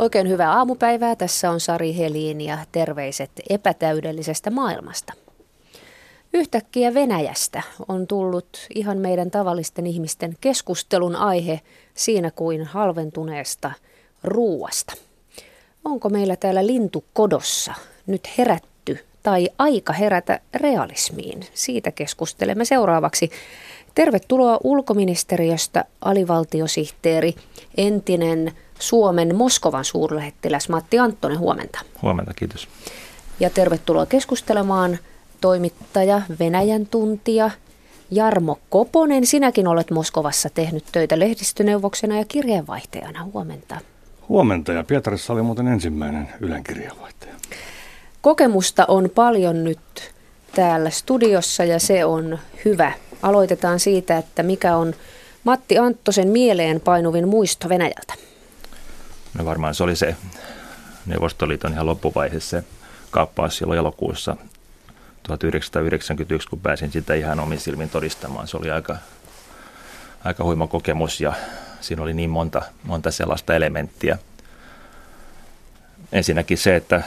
Oikein hyvää aamupäivää. Tässä on Sari Helin ja terveiset epätäydellisestä maailmasta. Yhtäkkiä Venäjästä on tullut ihan meidän tavallisten ihmisten keskustelun aihe siinä kuin halventuneesta ruuasta. Onko meillä täällä lintukodossa nyt herätty tai aika herätä realismiin? Siitä keskustelemme seuraavaksi. Tervetuloa ulkoministeriöstä alivaltiosihteeri, entinen Suomen Moskovan suurlähettiläs Matti Anttonen. Huomenta. Huomenta, kiitos. Ja tervetuloa keskustelemaan toimittaja, Venäjän tuntija Jarmo Koponen. Sinäkin olet Moskovassa tehnyt töitä lehdistöneuvoksena ja kirjeenvaihtajana. Huomenta. Huomenta ja Pietarissa oli muuten ensimmäinen Ylen kirjeenvaihtaja. Kokemusta on paljon nyt täällä studiossa ja se on hyvä. Aloitetaan siitä, että mikä on Matti Anttosen mieleen painuvin muisto Venäjältä. No varmaan se oli se Neuvostoliiton ihan loppuvaiheessa se kaappaus silloin elokuussa 1991, kun pääsin sitä ihan omin silmin todistamaan. Se oli aika, aika huima kokemus ja siinä oli niin monta, monta sellaista elementtiä. Ensinnäkin se, että,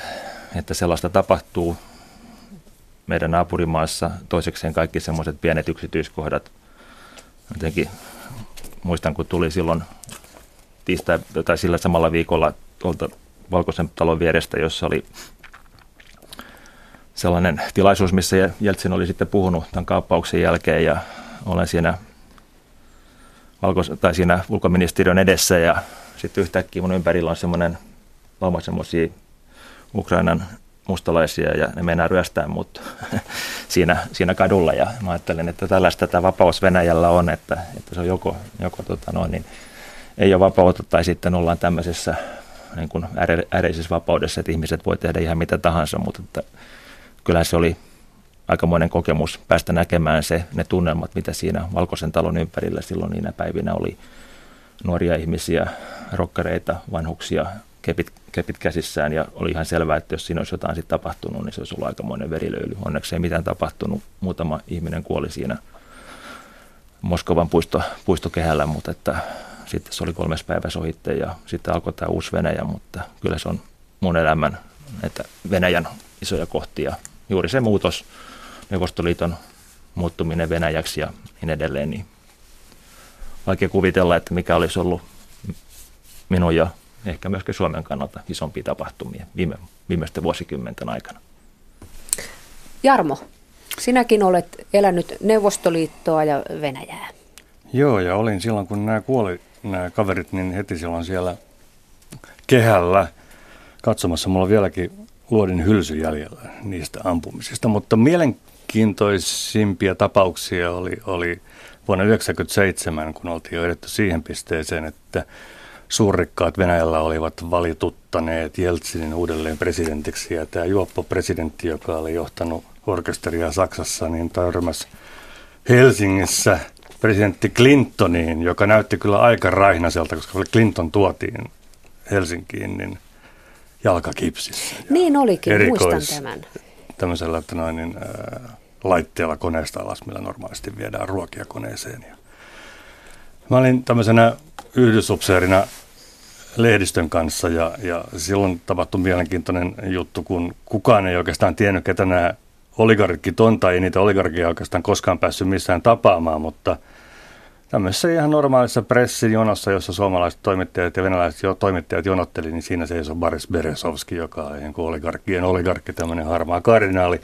että sellaista tapahtuu meidän naapurimaassa. Toisekseen kaikki semmoiset pienet yksityiskohdat. Jotenkin muistan, kun tuli silloin tiistai, tai sillä samalla viikolla tuolta Valkoisen talon vierestä, jossa oli sellainen tilaisuus, missä Jeltsin oli sitten puhunut tämän kaappauksen jälkeen ja olen siinä, valko- tai siinä ulkoministeriön edessä ja sitten yhtäkkiä mun ympärillä on semmoinen lauma semmoisia Ukrainan mustalaisia ja ne meinaa ryöstää mut siinä, siinä kadulla. Ja mä ajattelen, että tällaista tämä vapaus Venäjällä on, että, että se on joko, joko tota noin, niin ei ole vapautta tai sitten ollaan tämmöisessä niin kuin äreisessä vapaudessa, että ihmiset voi tehdä ihan mitä tahansa, mutta että kyllä se oli aikamoinen kokemus päästä näkemään se, ne tunnelmat, mitä siinä Valkoisen talon ympärillä silloin niinä päivinä oli. Nuoria ihmisiä, rokkareita, vanhuksia, kepit, kepit käsissään ja oli ihan selvää, että jos siinä olisi jotain sitten tapahtunut, niin se olisi ollut aikamoinen verilöyly. Onneksi ei mitään tapahtunut. Muutama ihminen kuoli siinä Moskovan puisto, puistokehällä, mutta että sitten se oli kolmes päivä ohitte ja sitten alkoi tämä uusi Venäjä, mutta kyllä se on mun elämän että Venäjän isoja kohtia. Juuri se muutos, Neuvostoliiton muuttuminen Venäjäksi ja niin edelleen, niin vaikea kuvitella, että mikä olisi ollut minun ja ehkä myöskin Suomen kannalta isompia tapahtumia viime, viimeisten vuosikymmenten aikana. Jarmo, sinäkin olet elänyt Neuvostoliittoa ja Venäjää. Joo, ja olin silloin, kun nämä kuoli nämä kaverit, niin heti silloin siellä kehällä katsomassa. Mulla on vieläkin luodin hylsy jäljellä niistä ampumisista, mutta mielenkiintoisimpia tapauksia oli, oli vuonna 1997, kun oltiin jo edetty siihen pisteeseen, että suurrikkaat Venäjällä olivat valituttaneet Jeltsinin uudelleen presidentiksi ja tämä juoppo-presidentti, joka oli johtanut orkesteria Saksassa, niin törmäsi Helsingissä – presidentti Clintoniin, joka näytti kyllä aika raihnaselta, koska Clinton tuotiin Helsinkiin niin jalkakipsissä. Niin olikin, muistan tämän. Tämmöisellä että noin, niin, äh, laitteella koneesta alas, millä normaalisti viedään ruokia koneeseen. Ja mä olin tämmöisenä yhdysupseerina lehdistön kanssa ja, ja silloin tapahtui mielenkiintoinen juttu, kun kukaan ei oikeastaan tiennyt, ketä nämä oligarkit on, tai ei niitä oligarkia oikeastaan koskaan päässyt missään tapaamaan, mutta – tämmöisessä ihan normaalissa pressijonossa, jossa suomalaiset toimittajat ja venäläiset jo, toimittajat jonotteli, niin siinä seisoi Boris Beresovski, joka on oligarkkien oligarkki, tämmöinen harmaa kardinaali,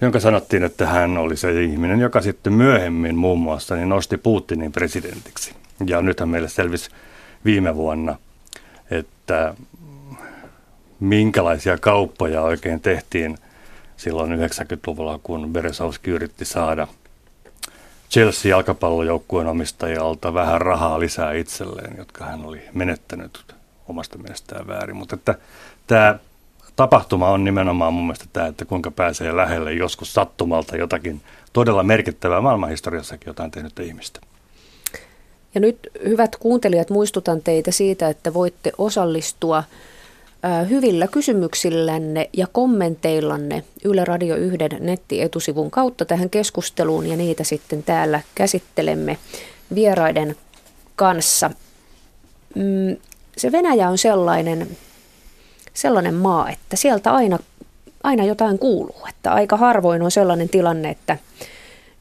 jonka sanottiin, että hän oli se ihminen, joka sitten myöhemmin muun muassa niin nosti Putinin presidentiksi. Ja nythän meille selvisi viime vuonna, että minkälaisia kauppoja oikein tehtiin silloin 90-luvulla, kun Beresovski yritti saada – Chelsea-jalkapallojoukkueen omistajalta vähän rahaa lisää itselleen, jotka hän oli menettänyt omasta mielestään väärin. Mutta että tämä tapahtuma on nimenomaan mun mielestä tämä, että kuinka pääsee lähelle joskus sattumalta jotakin todella merkittävää maailmanhistoriassakin jotain tehnyt ihmistä. Ja nyt hyvät kuuntelijat, muistutan teitä siitä, että voitte osallistua hyvillä kysymyksillänne ja kommenteillanne Yle Radio 1 nettietusivun kautta tähän keskusteluun ja niitä sitten täällä käsittelemme vieraiden kanssa. Mm, se Venäjä on sellainen, sellainen maa, että sieltä aina, aina jotain kuuluu. Että aika harvoin on sellainen tilanne, että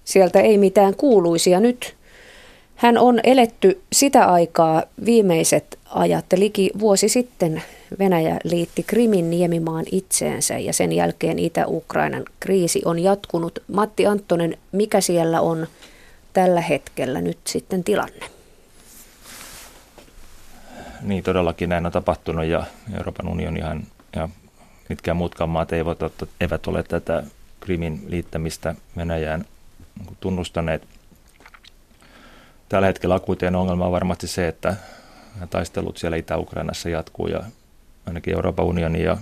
sieltä ei mitään kuuluisi. Ja nyt hän on eletty sitä aikaa viimeiset ajat. Liki vuosi sitten Venäjä liitti Krimin niemimaan itseensä ja sen jälkeen Itä-Ukrainan kriisi on jatkunut. Matti Anttonen, mikä siellä on tällä hetkellä nyt sitten tilanne? Niin todellakin näin on tapahtunut ja Euroopan unionihan ja mitkään muutkaan maat eivät, eivät ole tätä Krimin liittämistä Venäjään tunnustaneet. Tällä hetkellä akuuteen ongelma on varmasti se, että taistelut siellä Itä-Ukrainassa jatkuu ja ainakin Euroopan unioni ja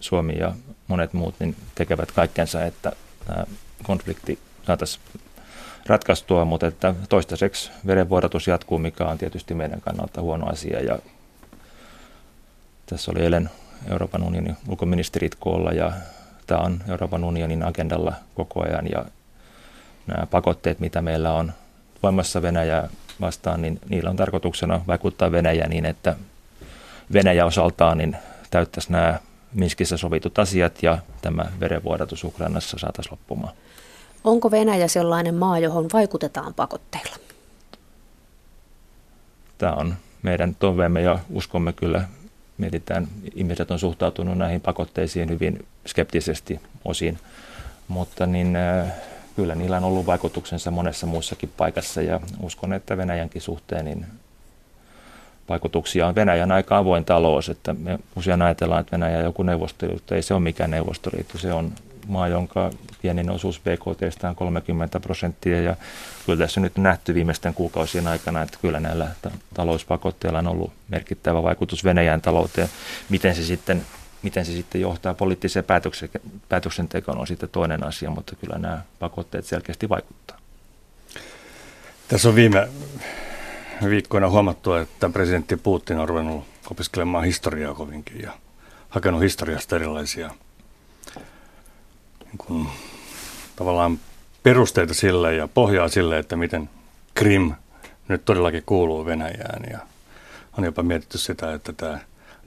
Suomi ja monet muut niin tekevät kaikkensa, että tämä konflikti saataisiin ratkaistua, mutta että toistaiseksi verenvuodatus jatkuu, mikä on tietysti meidän kannalta huono asia. Ja tässä oli eilen Euroopan unionin ulkoministerit koolla ja tämä on Euroopan unionin agendalla koko ajan ja nämä pakotteet, mitä meillä on voimassa Venäjää vastaan, niin niillä on tarkoituksena vaikuttaa Venäjä niin, että Venäjä osaltaan niin täyttäisi nämä Minskissä sovitut asiat ja tämä verenvuodatus Ukrainassa saataisiin loppumaan. Onko Venäjä sellainen maa, johon vaikutetaan pakotteilla? Tämä on meidän toiveemme ja uskomme kyllä. Mietitään, ihmiset on suhtautunut näihin pakotteisiin hyvin skeptisesti osin, mutta niin äh, kyllä niillä on ollut vaikutuksensa monessa muussakin paikassa ja uskon, että Venäjänkin suhteen niin vaikutuksia on. Venäjän aika avoin talous, että me usein ajatellaan, että Venäjä on joku neuvostoliitto. Ei se ole mikään neuvostoliitto, se on maa, jonka pienin osuus BKT on 30 prosenttia ja kyllä tässä nyt nähty viimeisten kuukausien aikana, että kyllä näillä talouspakotteilla on ollut merkittävä vaikutus Venäjän talouteen. Miten se sitten, miten se sitten johtaa poliittiseen päätöksentekoon on sitten toinen asia, mutta kyllä nämä pakotteet selkeästi vaikuttaa. Tässä on viime viikkoina huomattu, että presidentti Putin on ruvennut opiskelemaan historiaa kovinkin ja hakenut historiasta erilaisia niin kuin, tavallaan perusteita sille ja pohjaa sille, että miten Krim nyt todellakin kuuluu Venäjään. Ja on jopa mietitty sitä, että tämä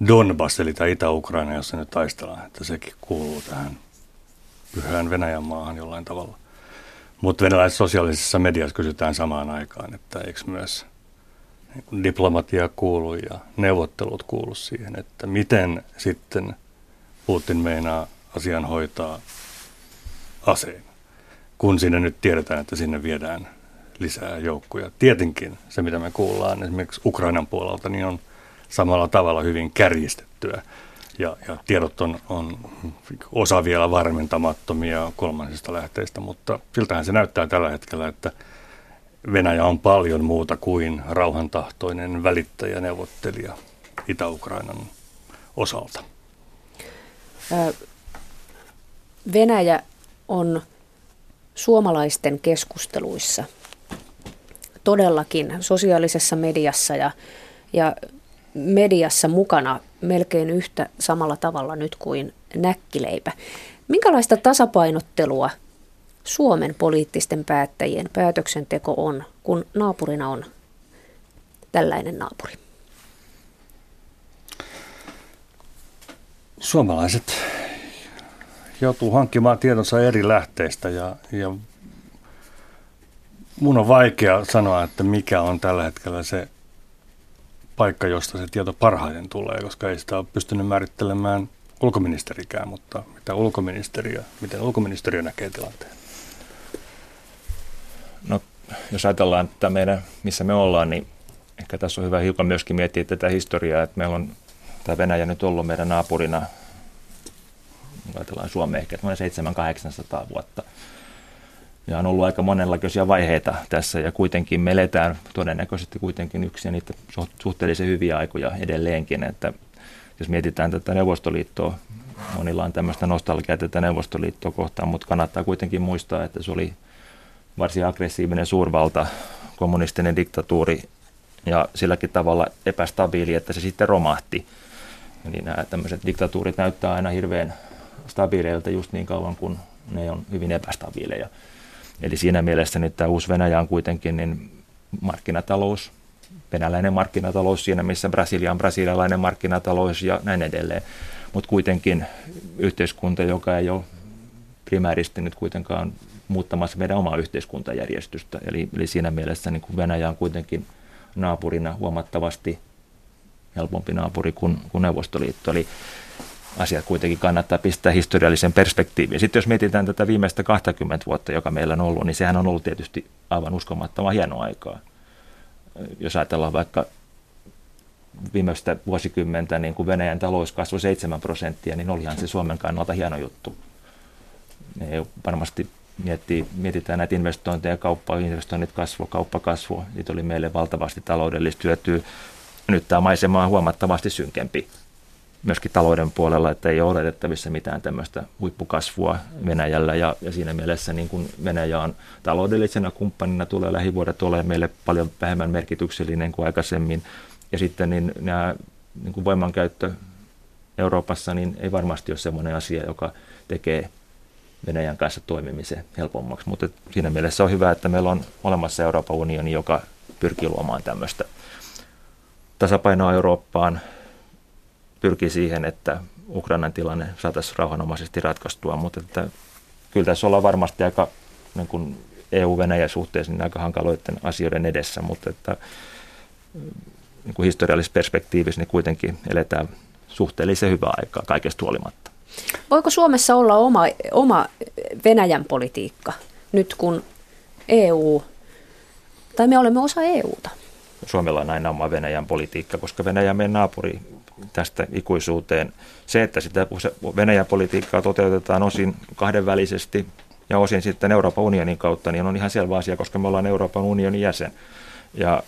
Donbass, eli tämä Itä-Ukraina, jossa nyt taistellaan, että sekin kuuluu tähän pyhään Venäjän maahan jollain tavalla. Mutta venäläisessä sosiaalisessa mediassa kysytään samaan aikaan, että eikö myös niin diplomatia kuulu ja neuvottelut kuulu siihen, että miten sitten Putin meinaa asian hoitaa aseen, kun sinne nyt tiedetään, että sinne viedään lisää joukkoja. Tietenkin se, mitä me kuullaan esimerkiksi Ukrainan puolelta, niin on samalla tavalla hyvin kärjistettyä. Ja, ja tiedot on, on osa vielä varmentamattomia kolmansista lähteistä, mutta siltähän se näyttää tällä hetkellä, että Venäjä on paljon muuta kuin rauhantahtoinen välittäjä, neuvottelija Itä-Ukrainan osalta. Venäjä on suomalaisten keskusteluissa todellakin sosiaalisessa mediassa ja, ja mediassa mukana melkein yhtä samalla tavalla nyt kuin näkkileipä. Minkälaista tasapainottelua Suomen poliittisten päättäjien päätöksenteko on, kun naapurina on tällainen naapuri? Suomalaiset joutuu hankkimaan tietonsa eri lähteistä ja, ja mun on vaikea sanoa, että mikä on tällä hetkellä se paikka, josta se tieto parhaiten tulee, koska ei sitä ole pystynyt määrittelemään ulkoministerikään, mutta mitä ulkoministeriö, miten ulkoministeriö näkee tilanteen? No, jos ajatellaan että meidän, missä me ollaan, niin ehkä tässä on hyvä hiukan myöskin miettiä tätä historiaa, että meillä on tämä Venäjä nyt ollut meidän naapurina ajatellaan Suomea ehkä noin 700-800 vuotta. Ja on ollut aika monenlaisia vaiheita tässä ja kuitenkin me eletään todennäköisesti kuitenkin yksi niitä suhteellisen hyviä aikoja edelleenkin, että jos mietitään tätä Neuvostoliittoa, monilla on tämmöistä nostalgiaa tätä Neuvostoliittoa kohtaan, mutta kannattaa kuitenkin muistaa, että se oli varsin aggressiivinen suurvalta, kommunistinen diktatuuri ja silläkin tavalla epästabiili, että se sitten romahti. Eli nämä tämmöiset diktatuurit näyttää aina hirveän stabiileilta just niin kauan kuin ne on hyvin epästabiileja. Eli siinä mielessä nyt tämä uusi Venäjä on kuitenkin niin markkinatalous, venäläinen markkinatalous siinä, missä Brasilia on brasilialainen markkinatalous ja näin edelleen. Mutta kuitenkin yhteiskunta, joka ei ole primääristi nyt kuitenkaan muuttamassa meidän omaa yhteiskuntajärjestystä. Eli, eli siinä mielessä niin kuin Venäjä on kuitenkin naapurina huomattavasti helpompi naapuri kuin, kuin Neuvostoliitto. Eli asiat kuitenkin kannattaa pistää historiallisen perspektiiviin. Sitten jos mietitään tätä viimeistä 20 vuotta, joka meillä on ollut, niin sehän on ollut tietysti aivan uskomattoman hienoa aikaa. Jos ajatellaan vaikka viimeistä vuosikymmentä, niin kun Venäjän talous kasvoi 7 prosenttia, niin olihan se Suomen kannalta hieno juttu. Me varmasti miettii, mietitään näitä investointeja, kauppa, investoinnit kasvu, kauppa kasvu, niitä oli meille valtavasti taloudellista hyötyä. Nyt tämä maisema on huomattavasti synkempi myöskin talouden puolella, että ei ole odotettavissa mitään tämmöistä huippukasvua Venäjällä. Ja, ja siinä mielessä niin kuin Venäjä on taloudellisena kumppanina tulee lähivuodet olemaan meille paljon vähemmän merkityksellinen kuin aikaisemmin. Ja sitten niin nämä niin kuin voimankäyttö Euroopassa niin ei varmasti ole sellainen asia, joka tekee Venäjän kanssa toimimisen helpommaksi, mutta siinä mielessä on hyvä, että meillä on olemassa Euroopan unioni, joka pyrkii luomaan tämmöistä tasapainoa Eurooppaan, pyrkii siihen, että Ukrainan tilanne saataisiin rauhanomaisesti ratkaistua, mutta että kyllä tässä ollaan varmasti aika niin kuin EU-Venäjä-suhteessa niin aika hankaloiden asioiden edessä, mutta että niin kuin historiallisessa perspektiivissä niin kuitenkin eletään suhteellisen hyvää aikaa kaikesta huolimatta. Voiko Suomessa olla oma, oma Venäjän politiikka nyt kun EU, tai me olemme osa EUta? Suomella on aina oma Venäjän politiikka, koska Venäjä on meidän naapuri tästä ikuisuuteen. Se, että sitä Venäjän politiikkaa toteutetaan osin kahdenvälisesti ja osin sitten Euroopan unionin kautta, niin on ihan selvä asia, koska me ollaan Euroopan unionin jäsen. Ja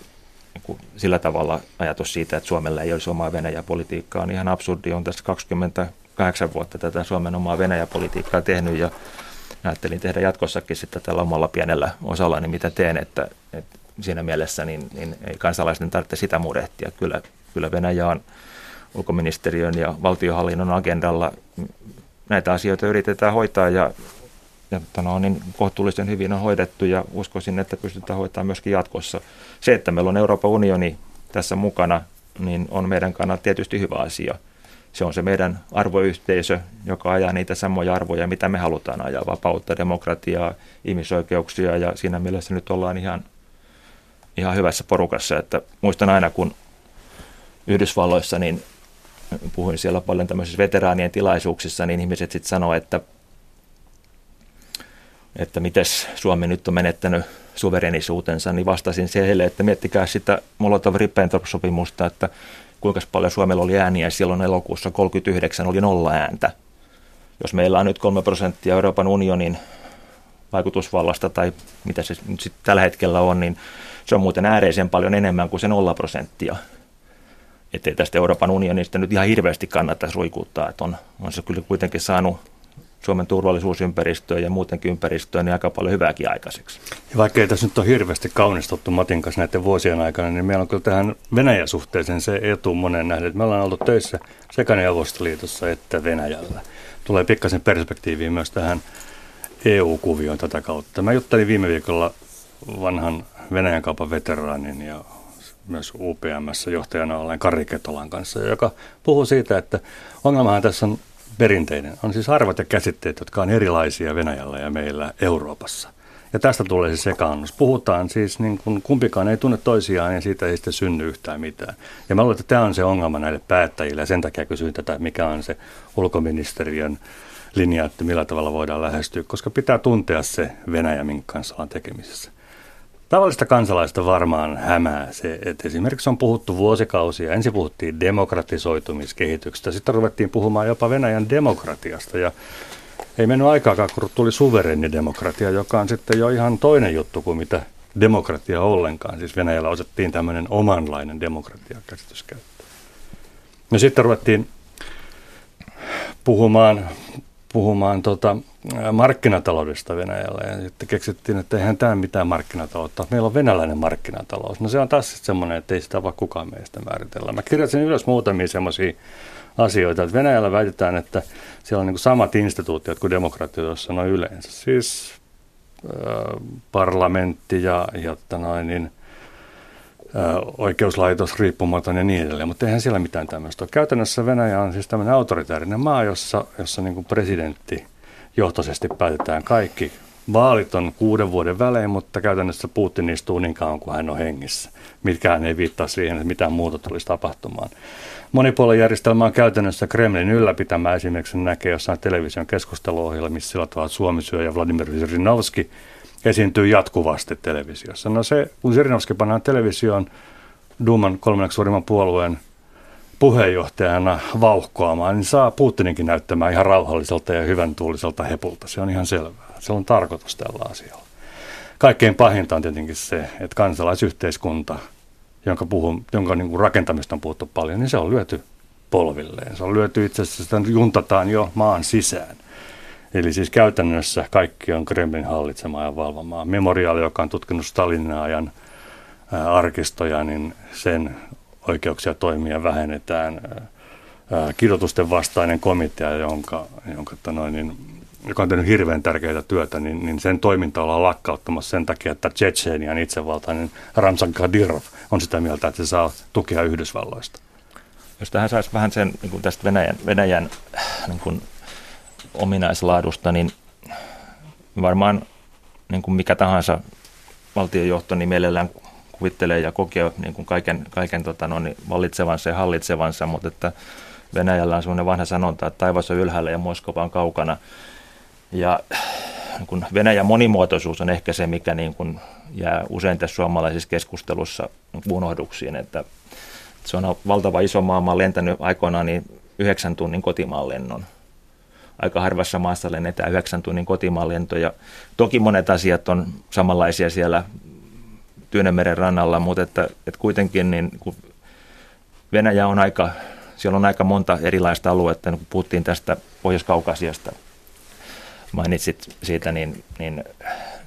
niin sillä tavalla ajatus siitä, että Suomella ei olisi omaa Venäjä-politiikkaa, on ihan absurdi. On tässä 28 vuotta tätä Suomen omaa Venäjä-politiikkaa tehnyt ja ajattelin tehdä jatkossakin sitten tällä omalla pienellä osalla, niin mitä teen, että, että siinä mielessä niin, niin ei kansalaisten tarvitse sitä murehtia. Kyllä, kyllä Venäjä on ulkoministeriön ja valtiohallinnon agendalla. Näitä asioita yritetään hoitaa ja, ja no, niin kohtuullisen hyvin on hoidettu ja uskoisin, että pystytään hoitamaan myöskin jatkossa. Se, että meillä on Euroopan unioni tässä mukana, niin on meidän kannalta tietysti hyvä asia. Se on se meidän arvoyhteisö, joka ajaa niitä samoja arvoja, mitä me halutaan ajaa, vapautta, demokratiaa, ihmisoikeuksia ja siinä mielessä nyt ollaan ihan, ihan hyvässä porukassa. Että muistan aina, kun Yhdysvalloissa niin puhuin siellä paljon tämmöisissä veteraanien tilaisuuksissa, niin ihmiset sitten sanoivat, että, että miten Suomi nyt on menettänyt suverenisuutensa, niin vastasin heille, että miettikää sitä Molotov-Ribbentrop-sopimusta, että kuinka paljon Suomella oli ääniä silloin elokuussa 39 oli nolla ääntä. Jos meillä on nyt 3 prosenttia Euroopan unionin vaikutusvallasta tai mitä se nyt sitten tällä hetkellä on, niin se on muuten ääreisen paljon enemmän kuin se nolla prosenttia ettei tästä Euroopan unionista nyt ihan hirveästi kannattaisi ruikuuttaa, että on, on se kyllä kuitenkin saanut Suomen turvallisuusympäristöön ja muutenkin ympäristöön niin aika paljon hyvääkin aikaiseksi. Ja vaikka ei tässä nyt ole hirveästi kaunistuttu Matin kanssa näiden vuosien aikana, niin meillä on kyllä tähän Venäjä-suhteeseen se etu monen nähden, että me ollaan ollut töissä sekä Neuvostoliitossa että Venäjällä. Tulee pikkasen perspektiiviin myös tähän EU-kuvioon tätä kautta. Mä juttelin viime viikolla vanhan Venäjän kaupan veteraanin ja myös UPMssä johtajana olleen Kari Ketolan kanssa, joka puhuu siitä, että ongelmahan tässä on perinteinen. On siis arvot ja käsitteet, jotka on erilaisia Venäjällä ja meillä Euroopassa. Ja tästä tulee se sekaannus. Puhutaan siis, niin kun kumpikaan ei tunne toisiaan, niin siitä ei sitten synny yhtään mitään. Ja mä luulen, että tämä on se ongelma näille päättäjille, ja sen takia kysyin tätä, mikä on se ulkoministeriön linja, että millä tavalla voidaan lähestyä, koska pitää tuntea se Venäjä, minkä kanssa on tekemisessä. Tavallista kansalaista varmaan hämää se, että esimerkiksi on puhuttu vuosikausia. Ensin puhuttiin demokratisoitumiskehityksestä, sitten ruvettiin puhumaan jopa Venäjän demokratiasta ja ei mennyt aikaakaan, kun tuli suverenni demokratia, joka on sitten jo ihan toinen juttu kuin mitä demokratia ollenkaan. Siis Venäjällä osettiin tämmöinen omanlainen demokratiakäsitys käyttöön. No sitten ruvettiin puhumaan, puhumaan tota, markkinataloudesta Venäjällä ja sitten keksittiin, että eihän tämä mitään markkinataloutta. Meillä on venäläinen markkinatalous. No se on taas semmoinen, että ei sitä vaan kukaan meistä määritellä. Mä kirjasin ylös muutamia semmoisia asioita, että Venäjällä väitetään, että siellä on niin samat instituutiot kuin demokratioissa noin yleensä. Siis äh, parlamentti ja, ja noin, niin, oikeuslaitos riippumaton ja niin edelleen, mutta eihän siellä mitään tämmöistä ole. Käytännössä Venäjä on siis tämmöinen autoritäärinen maa, jossa, jossa niin kuin presidentti johtoisesti päätetään kaikki. Vaalit on kuuden vuoden välein, mutta käytännössä Putin istuu niin kauan kuin hän on hengissä. Mitkään ei viittaa siihen, että mitään muuta tulisi tapahtumaan. Monipuolijärjestelmä on käytännössä Kremlin ylläpitämä. Esimerkiksi näkee jossain television keskusteluohjelmissa sillä tavalla, että Suomi syö ja Vladimir Zirinovski esiintyy jatkuvasti televisiossa. No se, kun Zirinovski pannaan televisioon Duuman kolmanneksi suurimman puolueen puheenjohtajana vauhkoamaan, niin saa Putininkin näyttämään ihan rauhalliselta ja hyvän tuuliselta hepulta. Se on ihan selvää. Se on tarkoitus tällä asialla. Kaikkein pahinta on tietenkin se, että kansalaisyhteiskunta, jonka, puhun, jonka niin kuin rakentamista on puhuttu paljon, niin se on lyöty polvilleen. Se on lyöty itse asiassa, sitä juntataan jo maan sisään. Eli siis käytännössä kaikki on Kremlin hallitsemaa ja valvomaa. Memoriaali, joka on tutkinut Stalinin ajan arkistoja, niin sen oikeuksia toimia vähennetään. Kidotusten vastainen komitea, jonka, jonka noin, niin, joka on tehnyt hirveän tärkeää työtä, niin, niin sen toiminta ollaan lakkauttamassa sen takia, että Tsetsenian itsevaltainen Ramzan Kadyrov on sitä mieltä, että se saa tukea Yhdysvalloista. Jos tähän saisi vähän sen niin kuin tästä Venäjän, Venäjän niin kuin ominaislaadusta, niin varmaan niin kuin mikä tahansa valtiojohto niin mielellään kuvittelee ja kokee niin kuin kaiken, kaiken tota, no, niin vallitsevansa ja hallitsevansa, mutta että Venäjällä on sellainen vanha sanonta, että taivas on ylhäällä ja Moskova on kaukana. Ja niin kuin Venäjän monimuotoisuus on ehkä se, mikä niin kuin jää usein tässä suomalaisessa keskustelussa unohduksiin, että se on valtava iso maa. Mä olen lentänyt aikoinaan niin yhdeksän tunnin kotimaan lennon aika harvassa maassa lennetään yhdeksän tunnin kotimaalentoja. Toki monet asiat on samanlaisia siellä Tyynemeren rannalla, mutta että, että kuitenkin niin, kun Venäjä on aika, siellä on aika monta erilaista aluetta, niin kun puhuttiin tästä Pohjois-Kaukasiasta, mainitsit siitä, niin, niin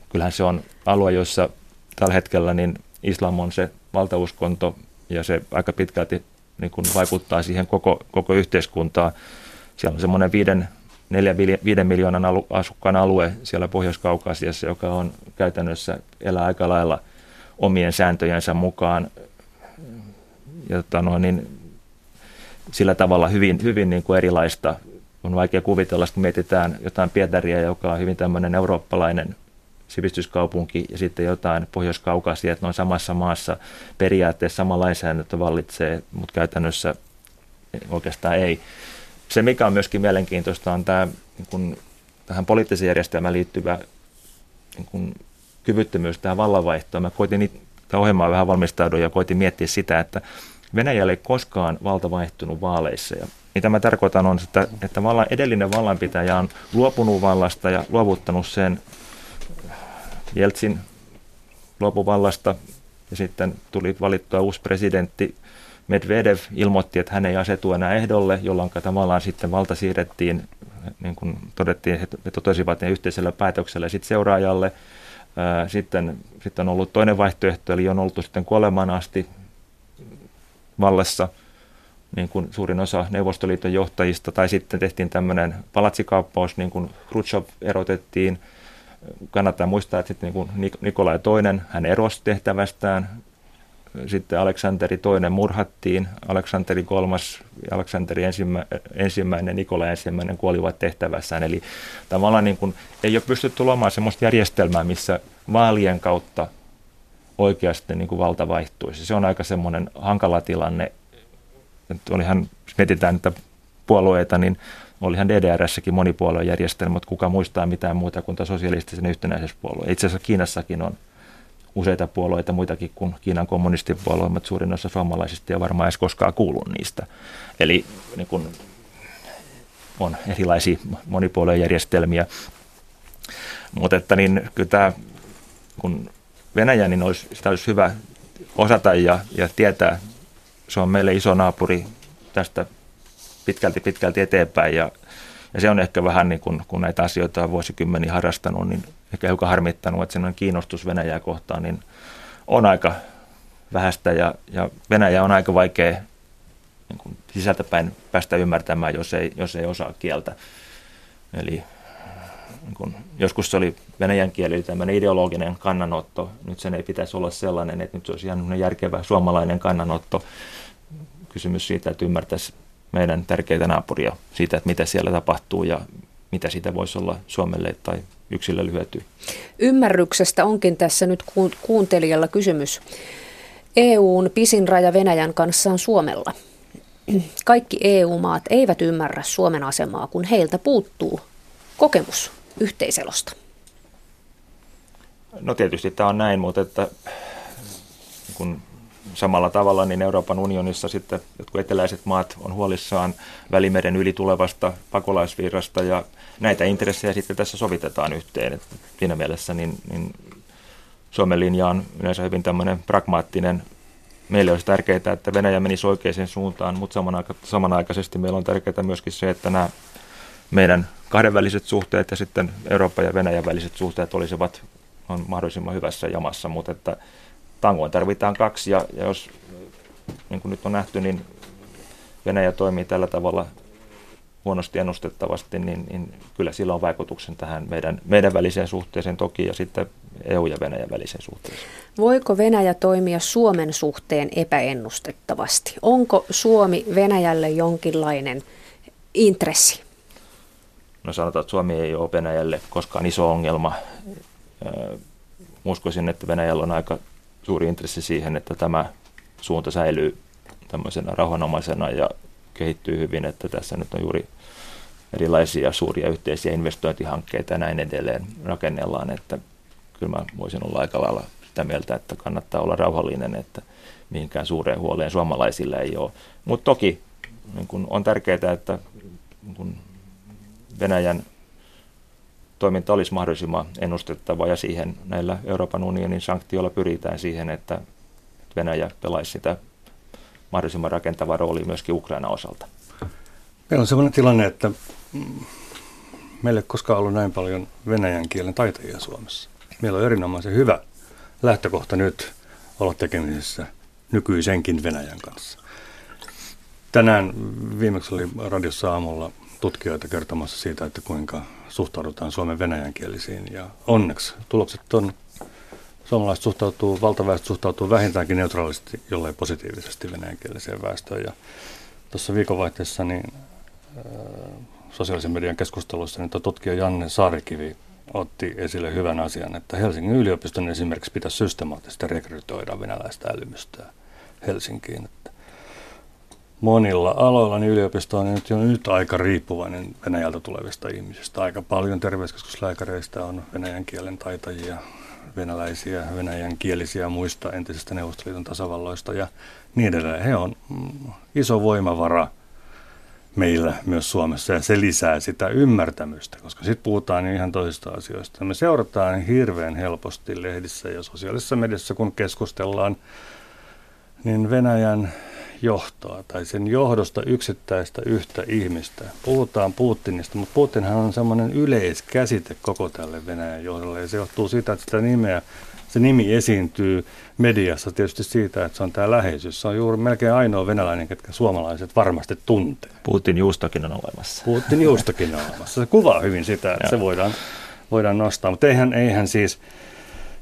kyllähän se on alue, jossa tällä hetkellä niin islam on se valtauskonto ja se aika pitkälti niin kun vaikuttaa siihen koko, koko yhteiskuntaan. Siellä on semmoinen viiden 4-5 miljoonan asukkaan alue siellä Pohjois-Kaukasiassa, joka on käytännössä elää aika lailla omien sääntöjensä mukaan. Ja no, niin, sillä tavalla hyvin, hyvin niin kuin erilaista. On vaikea kuvitella, että mietitään jotain Pietaria, joka on hyvin tämmöinen eurooppalainen sivistyskaupunki ja sitten jotain Pohjois-Kaukasia, että on samassa maassa periaatteessa sama lainsäädäntö vallitsee, mutta käytännössä oikeastaan ei se, mikä on myöskin mielenkiintoista, on tämä niin kun, tähän poliittiseen järjestelmään liittyvä niin kun, kyvyttömyys tähän vallanvaihtoon. Mä koitin tämä ohjelmaa vähän valmistautua ja koitin miettiä sitä, että Venäjällä ei koskaan valta vaihtunut vaaleissa. Ja mitä mä tarkoitan on, että, että vallan, edellinen vallanpitäjä on luopunut vallasta ja luovuttanut sen Jeltsin luopuvallasta ja sitten tuli valittua uusi presidentti Medvedev ilmoitti, että hän ei asetu enää ehdolle, jolloin tavallaan sitten valta siirrettiin, niin kuin todettiin, he totesivat ne yhteisellä päätöksellä sitten seuraajalle. Sitten, sitten on ollut toinen vaihtoehto, eli on oltu sitten kuolemaan asti vallassa, niin kuin suurin osa Neuvostoliiton johtajista, tai sitten tehtiin tämmöinen palatsikaappaus, niin kuin Khrushchev erotettiin. Kannattaa muistaa, että sitten niin kuin Nikolai II, hän erosi tehtävästään, sitten Aleksanteri toinen murhattiin, Aleksanteri kolmas Aleksanteri ensimmä, ensimmäinen, Nikola ensimmäinen kuolivat tehtävässään. Eli tavallaan niin kuin, ei ole pystytty luomaan sellaista järjestelmää, missä vaalien kautta oikeasti niin kuin valta vaihtuisi. Se on aika semmoinen hankala tilanne. Että olihan, jos mietitään niitä puolueita, niin olihan DDRssäkin monipuoluejärjestelmä, mutta kuka muistaa mitään muuta kuin sosialistisen yhtenäisyyspuolue. Itse asiassa Kiinassakin on useita puolueita, muitakin kuin Kiinan kommunistipuolue, mutta suurin osa suomalaisista ei varmaan edes koskaan kuullut niistä. Eli niin kun on erilaisia monipuoluejärjestelmiä. Mutta että niin, kyllä tämä, kun Venäjä, niin olisi, sitä olisi hyvä osata ja, ja tietää. Se on meille iso naapuri tästä pitkälti pitkälti eteenpäin ja, ja se on ehkä vähän niin kuin, kun näitä asioita on vuosikymmeniä harrastanut, niin ehkä hiukan harmittanut, että sellainen kiinnostus Venäjää kohtaan niin on aika vähäistä ja, ja Venäjä on aika vaikea niin kuin sisältäpäin päästä ymmärtämään, jos ei, jos ei osaa kieltä. Eli niin kun, joskus se oli venäjän kieli tämmöinen ideologinen kannanotto. Nyt sen ei pitäisi olla sellainen, että nyt se olisi ihan järkevä suomalainen kannanotto. Kysymys siitä, että ymmärtäisi meidän tärkeitä naapuria siitä, että mitä siellä tapahtuu ja mitä voisi olla Suomelle tai yksilölle hyötyä. Ymmärryksestä onkin tässä nyt kuuntelijalla kysymys. EUn pisin raja Venäjän kanssa on Suomella. Kaikki EU-maat eivät ymmärrä Suomen asemaa, kun heiltä puuttuu kokemus yhteiselosta. No tietysti tämä on näin, mutta että kun samalla tavalla niin Euroopan unionissa sitten jotkut eteläiset maat on huolissaan Välimeren yli tulevasta pakolaisvirrasta ja näitä intressejä sitten tässä sovitetaan yhteen. Että siinä mielessä niin, niin Suomen linja on yleensä hyvin tämmöinen pragmaattinen. Meille olisi tärkeää, että Venäjä menisi oikeaan suuntaan, mutta samanaikaisesti meillä on tärkeää myöskin se, että nämä meidän kahdenväliset suhteet ja sitten Euroopan ja Venäjän väliset suhteet olisivat on mahdollisimman hyvässä jamassa, mutta että tangoon tarvitaan kaksi ja, ja jos niin kuin nyt on nähty, niin Venäjä toimii tällä tavalla huonosti ennustettavasti, niin, niin kyllä sillä on vaikutuksen tähän meidän, meidän väliseen suhteeseen toki ja sitten EU- ja Venäjän väliseen suhteeseen. Voiko Venäjä toimia Suomen suhteen epäennustettavasti? Onko Suomi Venäjälle jonkinlainen intressi? No sanotaan, että Suomi ei ole Venäjälle koskaan iso ongelma. Uskoisin, että Venäjällä on aika suuri intressi siihen, että tämä suunta säilyy tämmöisenä rauhanomaisena ja kehittyy hyvin, että tässä nyt on juuri erilaisia suuria yhteisiä investointihankkeita ja näin edelleen rakennellaan, että kyllä mä voisin olla aika lailla sitä mieltä, että kannattaa olla rauhallinen, että mihinkään suureen huoleen suomalaisilla ei ole. Mutta toki niin kun on tärkeää, että niin kun Venäjän toiminta olisi mahdollisimman ennustettava ja siihen näillä Euroopan unionin sanktioilla pyritään siihen, että Venäjä pelaisi sitä mahdollisimman rakentava rooli myöskin Ukraina osalta. Meillä on sellainen tilanne, että meillä ei koskaan ollut näin paljon venäjän kielen taitajia Suomessa. Meillä on erinomaisen hyvä lähtökohta nyt olla tekemisissä nykyisenkin Venäjän kanssa. Tänään viimeksi oli radiossa aamulla tutkijoita kertomassa siitä, että kuinka suhtaudutaan Suomen venäjänkielisiin. Ja onneksi tulokset on, suomalaiset suhtautuu, valtaväestö suhtautuu vähintäänkin neutraalisti, jollei positiivisesti venäjänkieliseen väestöön. Ja tuossa viikonvaihteessa niin, sosiaalisen median keskustelussa niin tutkija Janne Saarikivi otti esille hyvän asian, että Helsingin yliopiston esimerkiksi pitäisi systemaattisesti rekrytoida venäläistä älymystöä Helsinkiin. Että monilla aloilla niin yliopisto on nyt jo nyt aika riippuvainen Venäjältä tulevista ihmisistä. Aika paljon terveyskeskuslääkäreistä on venäjän kielen taitajia, venäläisiä, venäjän kielisiä muista entisistä Neuvostoliiton tasavalloista ja niin edelleen. He on mm, iso voimavara meillä myös Suomessa ja se lisää sitä ymmärtämystä, koska sitten puhutaan ihan toisista asioista. Me seurataan hirveän helposti lehdissä ja sosiaalisessa mediassa, kun keskustellaan, niin Venäjän johtoa tai sen johdosta yksittäistä yhtä ihmistä. Puhutaan Putinista, mutta Putinhan on semmoinen yleiskäsite koko tälle Venäjän johdolle ja se johtuu siitä, että sitä nimeä, se nimi esiintyy mediassa tietysti siitä, että se on tämä läheisyys. Se on juuri melkein ainoa venäläinen, ketkä suomalaiset varmasti tuntee. Putin juustokin on olemassa. Putin juustokin on olemassa. Se kuvaa hyvin sitä, että se voidaan, voidaan nostaa, mutta eihän, eihän siis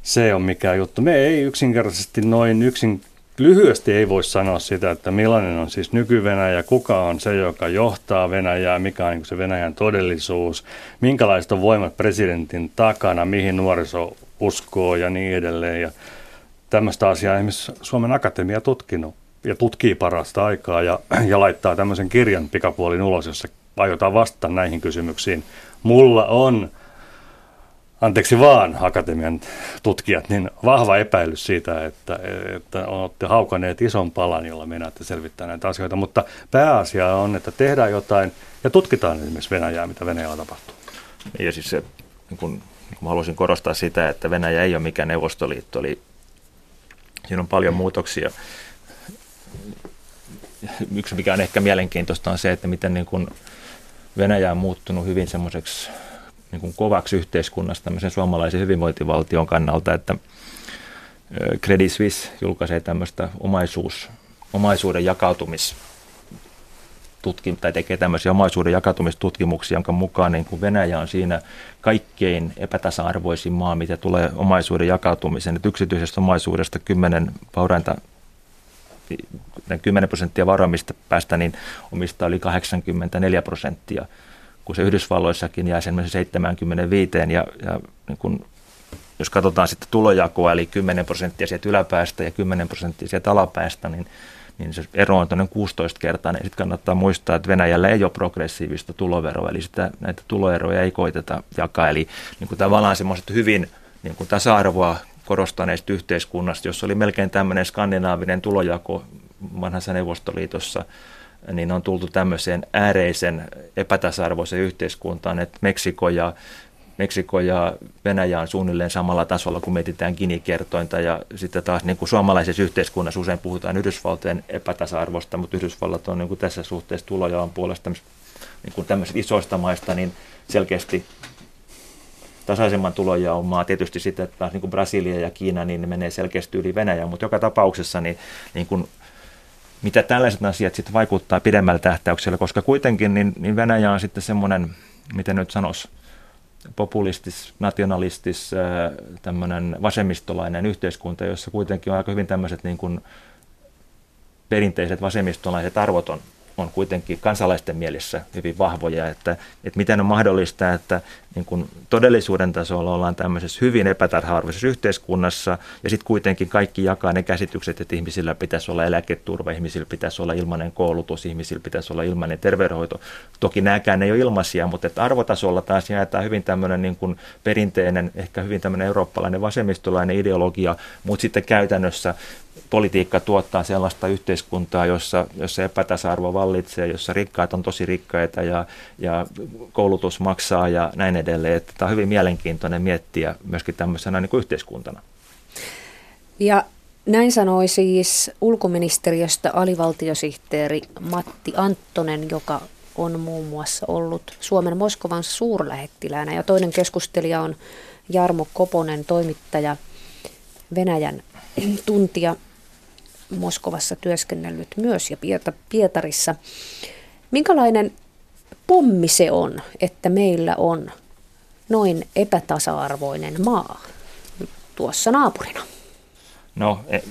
se on mikään juttu. Me ei yksinkertaisesti noin yksin lyhyesti ei voi sanoa sitä, että millainen on siis nyky-Venäjä, kuka on se, joka johtaa Venäjää, mikä on niin se Venäjän todellisuus, minkälaiset on voimat presidentin takana, mihin nuoriso uskoo ja niin edelleen. Ja tämmöistä asiaa esimerkiksi Suomen Akatemia tutkinut ja tutkii parasta aikaa ja, ja laittaa tämmöisen kirjan pikapuolin ulos, jossa aiotaan vastata näihin kysymyksiin. Mulla on anteeksi vaan akatemian tutkijat, niin vahva epäilys siitä, että, että olette haukaneet ison palan, jolla meinaatte selvittää näitä asioita. Mutta pääasia on, että tehdään jotain ja tutkitaan esimerkiksi Venäjää, mitä Venäjällä tapahtuu. Ja siis se, niin kun, niin kun haluaisin korostaa sitä, että Venäjä ei ole mikään neuvostoliitto, eli siinä on paljon muutoksia. Yksi, mikä on ehkä mielenkiintoista, on se, että miten niin kun Venäjä on muuttunut hyvin semmoiseksi niin kuin kovaksi yhteiskunnasta tämmöisen suomalaisen hyvinvointivaltion kannalta, että Credit Suisse julkaisee tämmöistä omaisuus, omaisuuden jakautumis tutkim- tai tekee tämmöisiä omaisuuden jakautumistutkimuksia, jonka mukaan niin kuin Venäjä on siinä kaikkein epätasa-arvoisin maa, mitä tulee omaisuuden jakautumiseen. Et yksityisestä omaisuudesta 10 vaurainta 10 prosenttia varoimista päästä niin omistaa yli 84 prosenttia, kun se Yhdysvalloissakin jää sen 75 ja, ja niin kun, jos katsotaan sitten tulojakoa, eli 10 prosenttia sieltä yläpäästä ja 10 prosenttia sieltä alapäästä, niin niin se ero on tuonne 16 kertaa. Sitten kannattaa muistaa, että Venäjällä ei ole progressiivista tuloveroa, eli sitä, näitä tuloeroja ei koiteta jakaa. Eli niin kuin tavallaan semmoiset hyvin niin kuin tasa-arvoa korostaneista yhteiskunnasta, jossa oli melkein tämmöinen skandinaavinen tulojako vanhassa Neuvostoliitossa, niin on tultu tämmöiseen ääreisen epätasa-arvoiseen yhteiskuntaan, että Meksiko ja Meksiko ja Venäjä on suunnilleen samalla tasolla, kun mietitään Gini-kertointa. Ja sitten taas niin kuin suomalaisessa yhteiskunnassa usein puhutaan Yhdysvaltojen epätasa-arvosta, mutta Yhdysvallat on niin kuin tässä suhteessa tulojaon puolesta niin kuin tämmöisistä isoista maista niin selkeästi tasaisemman tulojaon maa. Tietysti sitten taas niin kuin Brasilia ja Kiina, niin ne menee selkeästi yli Venäjä, mutta joka tapauksessa niin, niin kuin mitä tällaiset asiat sitten vaikuttaa pidemmällä tähtäyksellä, koska kuitenkin niin, niin Venäjä on sitten semmoinen, miten nyt sanoisi, populistis, nationalistis, tämmöinen vasemmistolainen yhteiskunta, jossa kuitenkin on aika hyvin tämmöiset niin kuin perinteiset vasemmistolaiset arvot on on kuitenkin kansalaisten mielessä hyvin vahvoja, että, että miten on mahdollista, että niin kuin todellisuuden tasolla ollaan tämmöisessä hyvin epätarha-arvoisessa yhteiskunnassa ja sitten kuitenkin kaikki jakaa ne käsitykset, että ihmisillä pitäisi olla eläketurva, ihmisillä pitäisi olla ilmainen koulutus, ihmisillä pitäisi olla ilmainen terveydenhoito. Toki nämäkään ei ole ilmaisia, mutta että arvotasolla taas jaetaan hyvin tämmöinen niin kuin perinteinen, ehkä hyvin tämmöinen eurooppalainen vasemmistolainen ideologia, mutta sitten käytännössä politiikka tuottaa sellaista yhteiskuntaa, jossa, jossa epätasa-arvo vallitsee, jossa rikkaat on tosi rikkaita ja, ja koulutus maksaa ja näin edelleen. Että tämä on hyvin mielenkiintoinen miettiä myöskin tämmöisenä niin kuin yhteiskuntana. Ja näin sanoi siis ulkoministeriöstä alivaltiosihteeri Matti Anttonen, joka on muun muassa ollut Suomen Moskovan suurlähettiläänä. Ja toinen keskustelija on Jarmo Koponen, toimittaja Venäjän tuntia Moskovassa työskennellyt myös ja Pietarissa. Minkälainen pommi se on, että meillä on noin epätasa-arvoinen maa tuossa naapurina? No ei,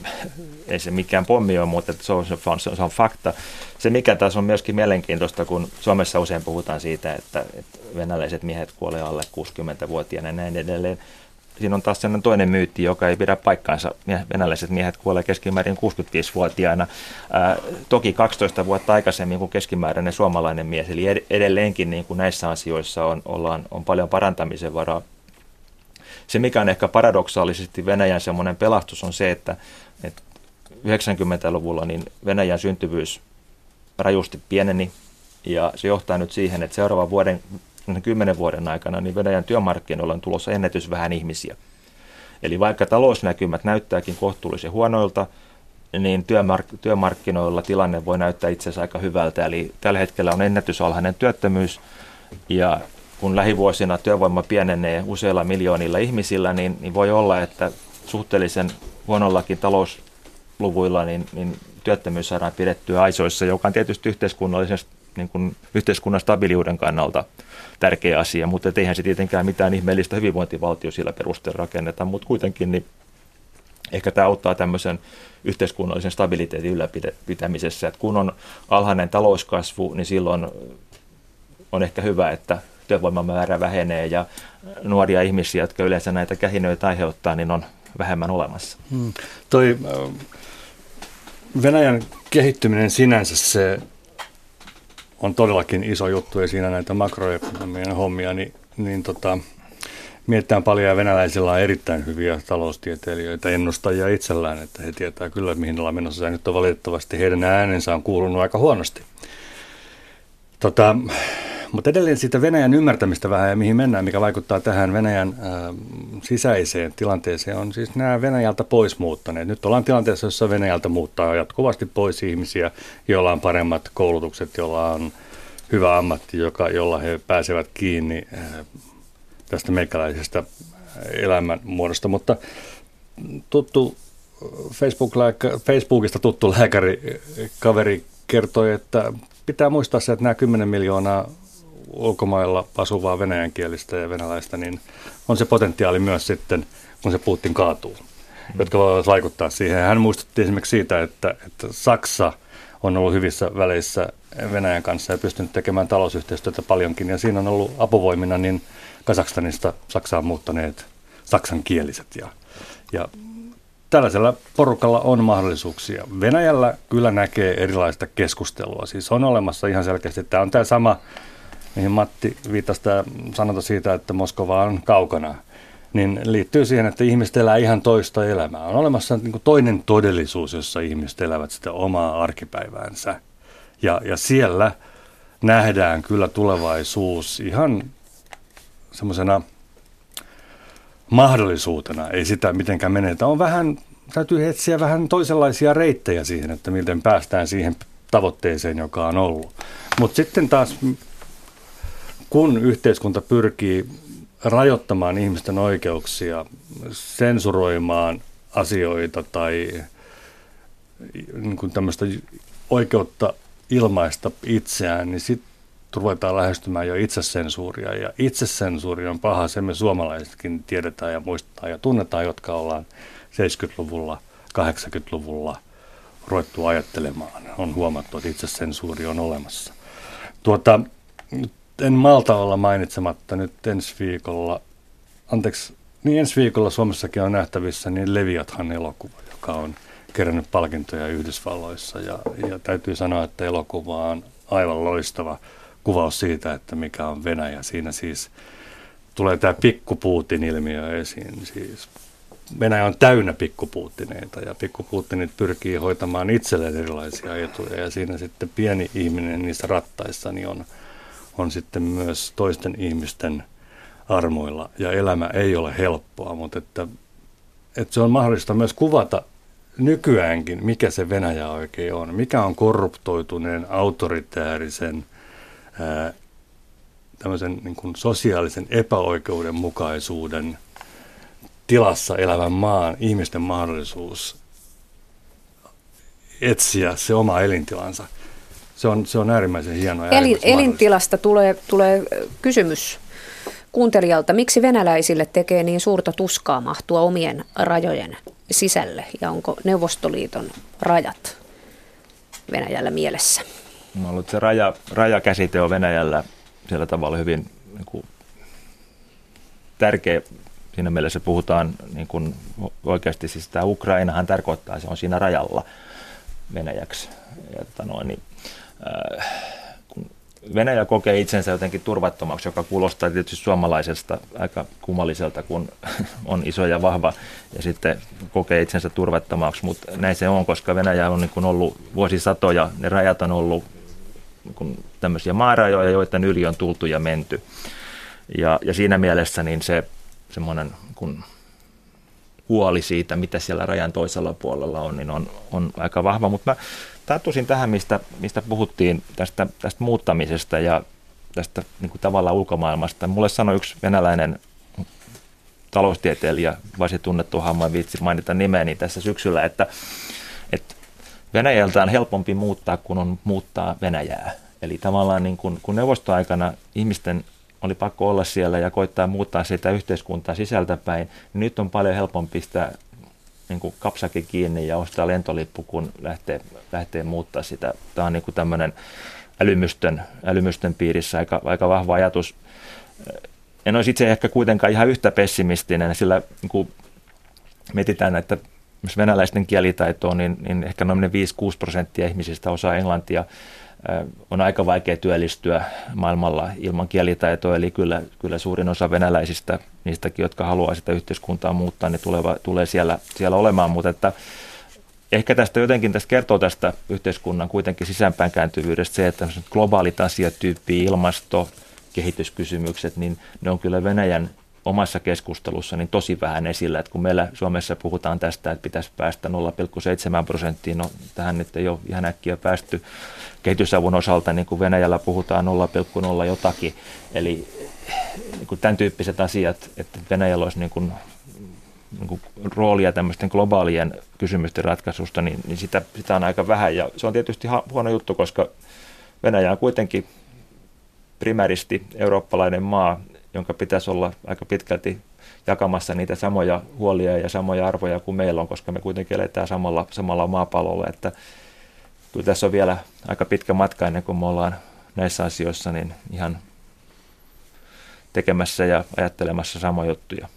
ei se mikään pommi ole, mutta se on, se, on, se on fakta. Se mikä tässä on myöskin mielenkiintoista, kun Suomessa usein puhutaan siitä, että, että venäläiset miehet kuolee alle 60-vuotiaana ja näin edelleen siinä on taas sellainen toinen myytti, joka ei pidä paikkaansa. Venäläiset miehet kuolee keskimäärin 65-vuotiaana. Ää, toki 12 vuotta aikaisemmin kuin keskimääräinen suomalainen mies, eli edelleenkin niin kuin näissä asioissa on, ollaan, on paljon parantamisen varaa. Se, mikä on ehkä paradoksaalisesti Venäjän semmoinen pelastus, on se, että, että 90-luvulla niin Venäjän syntyvyys rajusti pieneni, ja se johtaa nyt siihen, että seuraavan vuoden kymmenen vuoden aikana, niin Venäjän työmarkkinoilla on tulossa ennätys vähän ihmisiä. Eli vaikka talousnäkymät näyttääkin kohtuullisen huonoilta, niin työmark- työmarkkinoilla tilanne voi näyttää itse asiassa aika hyvältä. Eli tällä hetkellä on ennätysalhainen työttömyys, ja kun lähivuosina työvoima pienenee useilla miljoonilla ihmisillä, niin, niin voi olla, että suhteellisen huonollakin talousluvuilla niin, niin työttömyys saadaan pidettyä aisoissa, joka on tietysti yhteiskunnallisesti niin kuin yhteiskunnan stabiiliuden kannalta tärkeä asia, mutta eihän se tietenkään mitään ihmeellistä hyvinvointivaltio sillä perusteella rakenneta, mutta kuitenkin niin ehkä tämä auttaa tämmöisen yhteiskunnallisen stabiliteetin ylläpitämisessä, että kun on alhainen talouskasvu, niin silloin on ehkä hyvä, että työvoimamäärä vähenee ja nuoria ihmisiä, jotka yleensä näitä kähinöitä aiheuttaa, niin on vähemmän olemassa. Hmm. Toi Venäjän kehittyminen sinänsä, se on todellakin iso juttu ja siinä näitä makroekonomian hommia, niin, niin tota, mietitään paljon ja venäläisillä on erittäin hyviä taloustieteilijöitä, ennustajia itsellään, että he tietää kyllä, mihin ollaan menossa. Ja nyt on valitettavasti heidän äänensä on kuulunut aika huonosti. Tota, mutta edelleen siitä Venäjän ymmärtämistä vähän ja mihin mennään, mikä vaikuttaa tähän Venäjän äh, sisäiseen tilanteeseen, on siis nämä Venäjältä pois muuttaneet. Nyt ollaan tilanteessa, jossa Venäjältä muuttaa jatkuvasti pois ihmisiä, joilla on paremmat koulutukset, joilla on hyvä ammatti, joka, jolla he pääsevät kiinni äh, tästä meikäläisestä elämänmuodosta. Mutta tuttu Facebook, Facebookista tuttu lääkäri, kaveri kertoi, että pitää muistaa se, että nämä 10 miljoonaa ulkomailla asuvaa venäjänkielistä ja venäläistä, niin on se potentiaali myös sitten, kun se Putin kaatuu, mm. jotka voivat vaikuttaa siihen. Hän muistutti esimerkiksi siitä, että, että Saksa on ollut hyvissä väleissä Venäjän kanssa ja pystynyt tekemään talousyhteistyötä paljonkin. Ja siinä on ollut apuvoimina niin Kazakstanista Saksaan muuttaneet saksankieliset. Ja, ja tällaisella porukalla on mahdollisuuksia. Venäjällä kyllä näkee erilaista keskustelua. Siis on olemassa ihan selkeästi, tämä on tämä sama, mihin Matti viittasi tämä sanonta siitä, että Moskova on kaukana, niin liittyy siihen, että ihmiset elää ihan toista elämää. On olemassa niin toinen todellisuus, jossa ihmiset elävät sitä omaa arkipäiväänsä. Ja, ja siellä nähdään kyllä tulevaisuus ihan semmoisena mahdollisuutena, ei sitä mitenkään menetä. On vähän, täytyy etsiä vähän toisenlaisia reittejä siihen, että miten päästään siihen tavoitteeseen, joka on ollut. Mutta sitten taas, kun yhteiskunta pyrkii rajoittamaan ihmisten oikeuksia, sensuroimaan asioita tai niin kuin tämmöistä oikeutta ilmaista itseään, niin sitten ruvetaan lähestymään jo itsesensuuria. Ja itsesensuuri on paha, se me suomalaisetkin tiedetään ja muistetaan ja tunnetaan, jotka ollaan 70-luvulla, 80-luvulla ruvettu ajattelemaan. On huomattu, että itsesensuuri on olemassa. Tuota, en malta olla mainitsematta nyt ensi viikolla, anteeksi, niin ensi viikolla Suomessakin on nähtävissä niin Leviathan elokuva, joka on kerännyt palkintoja Yhdysvalloissa. Ja, ja täytyy sanoa, että elokuva on aivan loistava kuvaus siitä, että mikä on Venäjä. Siinä siis tulee tämä pikkupuutin-ilmiö esiin. Siis Venäjä on täynnä pikkupuuttineita ja pikkupuuttinit pyrkii hoitamaan itselleen erilaisia etuja ja siinä sitten pieni ihminen niissä rattaissa niin on, on sitten myös toisten ihmisten armoilla ja elämä ei ole helppoa, mutta että, että se on mahdollista myös kuvata nykyäänkin, mikä se Venäjä oikein on, mikä on korruptoituneen, autoritäärisen, ää, tämmöisen niin kuin sosiaalisen epäoikeudenmukaisuuden tilassa elävän maan ihmisten mahdollisuus etsiä se oma elintilansa. Se on, se on äärimmäisen hienoa. Eli, elintilasta tulee, tulee kysymys kuuntelijalta. Miksi venäläisille tekee niin suurta tuskaa mahtua omien rajojen sisälle ja onko Neuvostoliiton rajat Venäjällä mielessä? Mä ollut se raja, rajakäsite on Venäjällä sillä tavalla hyvin niin kuin, tärkeä. Siinä mielessä puhutaan niin kuin, oikeasti, siis tämä Ukrainahan tarkoittaa, se on siinä rajalla Venäjäksi. Ja, tota noin, niin, äh, Venäjä kokee itsensä jotenkin turvattomaksi, joka kuulostaa tietysti suomalaisesta aika kummalliselta, kun on iso ja vahva ja sitten kokee itsensä turvattomaksi, mutta näin se on, koska Venäjä on niin ollut vuosisatoja, ne rajat on ollut niin tämmöisiä maarajoja, joiden yli on tultu ja menty. Ja, ja siinä mielessä niin se semmoinen kun huoli siitä, mitä siellä rajan toisella puolella on, niin on, on aika vahva, mutta mä tarttuisin tähän, mistä, mistä puhuttiin tästä, tästä muuttamisesta ja tästä niin kuin tavallaan ulkomaailmasta. Mulle sanoi yksi venäläinen taloustieteilijä, varsin tunnettu hamma, viitsi mainita nimeäni tässä syksyllä, että, että Venäjältä on helpompi muuttaa kuin on muuttaa Venäjää. Eli tavallaan niin kuin, kun neuvostoaikana ihmisten oli pakko olla siellä ja koittaa muuttaa sitä yhteiskuntaa sisältäpäin, niin nyt on paljon helpompi sitä niin kuin kapsakin kiinni ja ostaa lentolippu, kun lähtee, lähtee muuttaa sitä. Tämä on niin kuin tämmöinen älymystön, älymystön piirissä aika, aika vahva ajatus. En olisi itse ehkä kuitenkaan ihan yhtä pessimistinen, sillä niin kuin mietitään, että myös venäläisten kielitaitoa, niin, niin ehkä noin 5-6 prosenttia ihmisistä osaa englantia on aika vaikea työllistyä maailmalla ilman kielitaitoa, eli kyllä, kyllä suurin osa venäläisistä, niistäkin, jotka haluaa sitä yhteiskuntaa muuttaa, niin tuleva, tulee siellä, siellä olemaan, mutta että ehkä tästä jotenkin tästä kertoo tästä yhteiskunnan kuitenkin sisäänpäin kääntyvyydestä se, että globaalit asiat, tyyppi ilmasto, kehityskysymykset, niin ne on kyllä Venäjän omassa keskustelussa niin tosi vähän esillä, että kun meillä Suomessa puhutaan tästä, että pitäisi päästä 0,7 prosenttiin, no tähän nyt ei ole ihan äkkiä päästy. Kehitysavun osalta, niin kuin Venäjällä puhutaan 0,0 jotakin, eli niin kuin tämän tyyppiset asiat, että Venäjällä olisi niin kuin, niin kuin roolia tämmöisten globaalien kysymysten ratkaisusta, niin, niin sitä, sitä on aika vähän. Ja se on tietysti huono juttu, koska Venäjä on kuitenkin primäristi eurooppalainen maa, jonka pitäisi olla aika pitkälti jakamassa niitä samoja huolia ja samoja arvoja kuin meillä on, koska me kuitenkin eletään samalla, samalla maapallolla. Että kyllä tässä on vielä aika pitkä matka ennen kuin me ollaan näissä asioissa niin ihan tekemässä ja ajattelemassa samoja juttuja.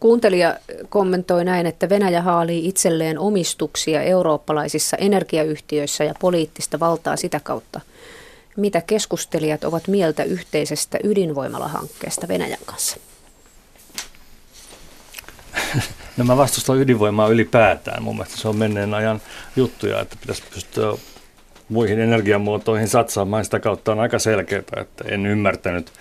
Kuuntelija kommentoi näin, että Venäjä haalii itselleen omistuksia eurooppalaisissa energiayhtiöissä ja poliittista valtaa sitä kautta. Mitä keskustelijat ovat mieltä yhteisestä ydinvoimalahankkeesta Venäjän kanssa? No mä vastustan ydinvoimaa ylipäätään. Mun mielestä se on menneen ajan juttuja, että pitäisi pystyä muihin energiamuotoihin satsaamaan. Sitä kautta on aika selkeää, että en ymmärtänyt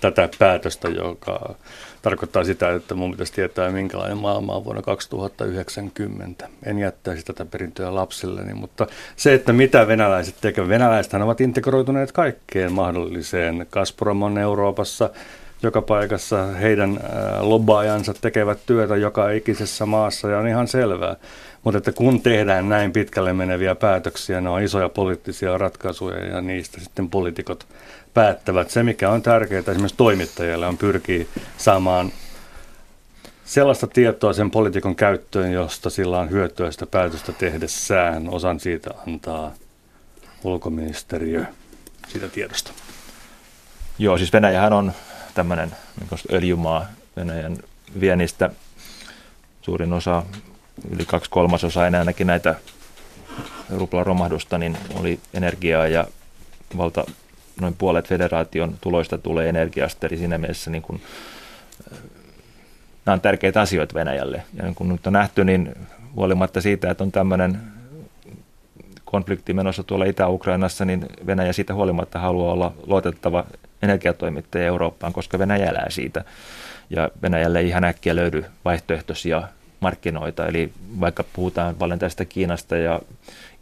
tätä päätöstä, joka tarkoittaa sitä, että mun pitäisi tietää, minkälainen maailma on vuonna 2090. En jättäisi tätä perintöä lapsilleni, mutta se, että mitä venäläiset tekevät. Venäläisethän ovat integroituneet kaikkeen mahdolliseen. Gazprom on Euroopassa, joka paikassa heidän lobbaajansa tekevät työtä joka ikisessä maassa ja on ihan selvää. Mutta että kun tehdään näin pitkälle meneviä päätöksiä, ne on isoja poliittisia ratkaisuja ja niistä sitten poliitikot päättävät. Se, mikä on tärkeää esimerkiksi toimittajille, on pyrkii saamaan sellaista tietoa sen poliitikon käyttöön, josta sillä on hyötyä sitä päätöstä tehdessään. Osan siitä antaa ulkoministeriö siitä tiedosta. Joo, siis Venäjähän on tämmöinen niin öljymaa Venäjän viennistä. Suurin osa, yli kaksi kolmasosaa enää ainakin näitä ruplan romahdusta, niin oli energiaa ja valta noin puolet federaation tuloista tulee energiasta, eli siinä mielessä niin kuin, nämä on tärkeitä asioita Venäjälle. Ja niin kuin nyt on nähty, niin huolimatta siitä, että on tämmöinen konflikti menossa tuolla Itä-Ukrainassa, niin Venäjä siitä huolimatta haluaa olla luotettava energiatoimittaja Eurooppaan, koska Venäjä elää siitä. Ja Venäjälle ei ihan äkkiä löydy vaihtoehtoisia markkinoita. Eli vaikka puhutaan paljon tästä Kiinasta ja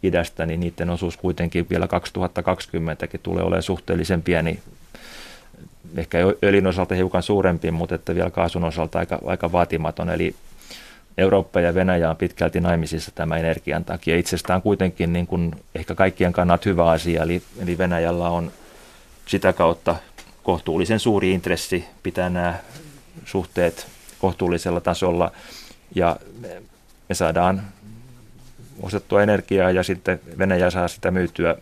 idästä, niin niiden osuus kuitenkin vielä 2020kin tulee olemaan suhteellisen pieni. Ehkä öljyn osalta hiukan suurempi, mutta että vielä kaasun osalta aika, aika vaatimaton. Eli Eurooppa ja Venäjä on pitkälti naimisissa tämän energian takia. Itsestään kuitenkin niin kuin ehkä kaikkien kannat hyvä asia, eli, eli Venäjällä on sitä kautta kohtuullisen suuri intressi pitää nämä suhteet kohtuullisella tasolla ja me saadaan ostettua energiaa ja sitten Venäjä saa sitä myytyä.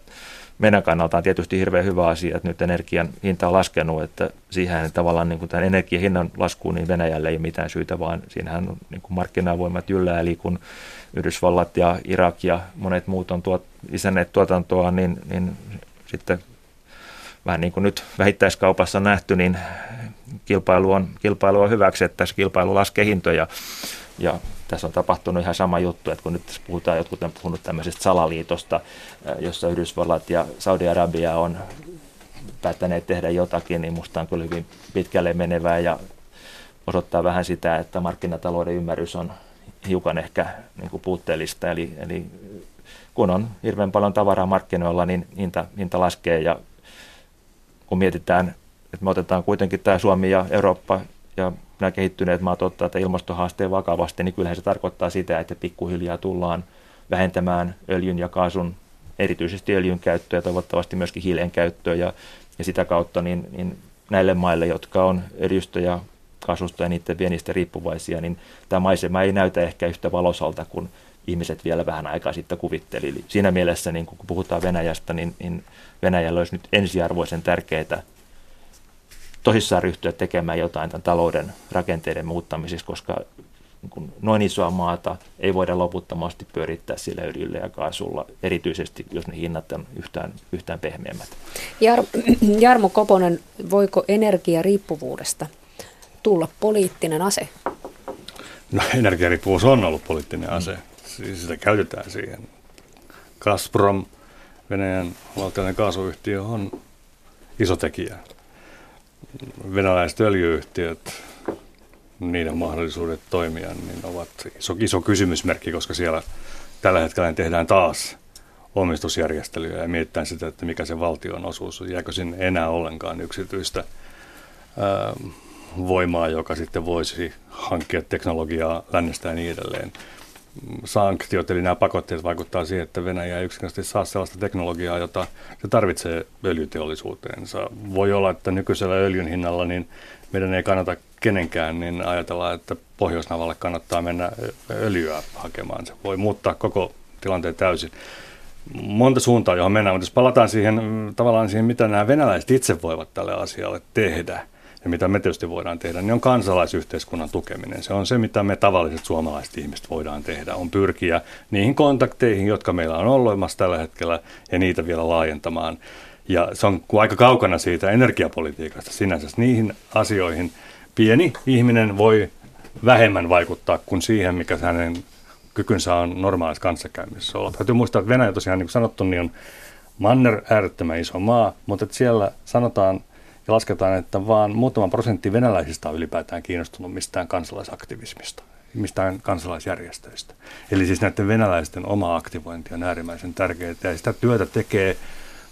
Meidän kannalta on tietysti hirveän hyvä asia, että nyt energian hinta on laskenut, että siihen tavallaan niin kuin tämän energian hinnan laskuun niin Venäjälle ei ole mitään syytä, vaan siinähän on niin kuin markkinavoimat yllä, eli kun Yhdysvallat ja Irak ja monet muut on tuot, lisänneet tuotantoa, niin, niin sitten vähän niin kuin nyt vähittäiskaupassa on nähty, niin kilpailu on, kilpailu on hyväksi, että tässä kilpailu laskee hintoja. Ja tässä on tapahtunut ihan sama juttu, että kun nyt puhutaan, jotkut on puhunut tämmöisestä salaliitosta, jossa Yhdysvallat ja Saudi-Arabia on päättäneet tehdä jotakin, niin musta on kyllä hyvin pitkälle menevää ja osoittaa vähän sitä, että markkinatalouden ymmärrys on hiukan ehkä niin kuin puutteellista. Eli, eli kun on hirveän paljon tavaraa markkinoilla, niin hinta, hinta laskee ja kun mietitään, että me otetaan kuitenkin tämä Suomi ja Eurooppa ja nämä kehittyneet maat ottaa tätä ilmastohaasteen vakavasti, niin kyllähän se tarkoittaa sitä, että pikkuhiljaa tullaan vähentämään öljyn ja kaasun, erityisesti öljyn käyttöä ja toivottavasti myöskin hiilen käyttöä ja, ja sitä kautta niin, niin näille maille, jotka on öljystä ja kaasusta ja niiden vienistä riippuvaisia, niin tämä maisema ei näytä ehkä yhtä valosalta kuin ihmiset vielä vähän aikaa sitten kuvitteli. Eli siinä mielessä, niin kun puhutaan Venäjästä, niin, niin Venäjällä olisi nyt ensiarvoisen tärkeää tosissaan ryhtyä tekemään jotain tämän talouden rakenteiden muuttamiseksi, koska niin noin isoa maata ei voida loputtomasti pyörittää sillä öljyllä ja kaasulla, erityisesti jos ne hinnat on yhtään, yhtään pehmeämmät. Jar- Jarmo Koponen, voiko energiariippuvuudesta tulla poliittinen ase? No energiariippuvuus on ollut poliittinen ase. Siis sitä käytetään siihen. Gazprom, Venäjän valtiollinen kaasuyhtiö, on iso tekijä venäläiset öljyyhtiöt, niiden mahdollisuudet toimia, niin ovat iso, iso kysymysmerkki, koska siellä tällä hetkellä tehdään taas omistusjärjestelyjä ja mietitään sitä, että mikä se valtion osuus on. Jääkö sinne enää ollenkaan yksityistä ää, voimaa, joka sitten voisi hankkia teknologiaa lännestä ja niin edelleen. Sanktiot, eli nämä pakotteet vaikuttaa siihen, että Venäjä ei yksinkertaisesti saa sellaista teknologiaa, jota se tarvitsee öljyteollisuuteensa. Voi olla, että nykyisellä öljyn hinnalla niin meidän ei kannata kenenkään niin ajatella, että Pohjoisnavalle kannattaa mennä öljyä hakemaan. Se voi muuttaa koko tilanteen täysin. Monta suuntaa, johon mennään, mutta jos palataan siihen tavallaan siihen, mitä nämä venäläiset itse voivat tälle asialle tehdä – ja mitä me tietysti voidaan tehdä, niin on kansalaisyhteiskunnan tukeminen. Se on se, mitä me tavalliset suomalaiset ihmiset voidaan tehdä, on pyrkiä niihin kontakteihin, jotka meillä on ollut tällä hetkellä, ja niitä vielä laajentamaan. Ja se on aika kaukana siitä energiapolitiikasta sinänsä. Niihin asioihin pieni ihminen voi vähemmän vaikuttaa kuin siihen, mikä hänen kykynsä on normaalissa kanssakäymisessä olla. Täytyy muistaa, että Venäjä tosiaan, niin kuin sanottu, niin on manner äärettömän iso maa, mutta että siellä sanotaan ja lasketaan, että vaan muutama prosentti venäläisistä on ylipäätään kiinnostunut mistään kansalaisaktivismista, mistään kansalaisjärjestöistä. Eli siis näiden venäläisten oma aktivointi on äärimmäisen tärkeää ja sitä työtä tekee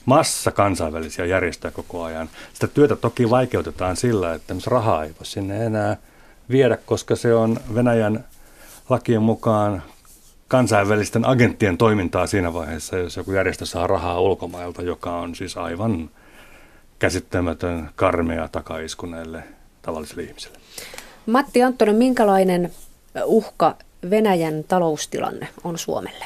massa kansainvälisiä järjestöjä koko ajan. Sitä työtä toki vaikeutetaan sillä, että rahaa ei voi sinne enää viedä, koska se on Venäjän lakien mukaan kansainvälisten agenttien toimintaa siinä vaiheessa, jos joku järjestö saa rahaa ulkomailta, joka on siis aivan käsittämätön, karmea takaisku näille tavallisille ihmisille. Matti Anttonen, minkälainen uhka Venäjän taloustilanne on Suomelle?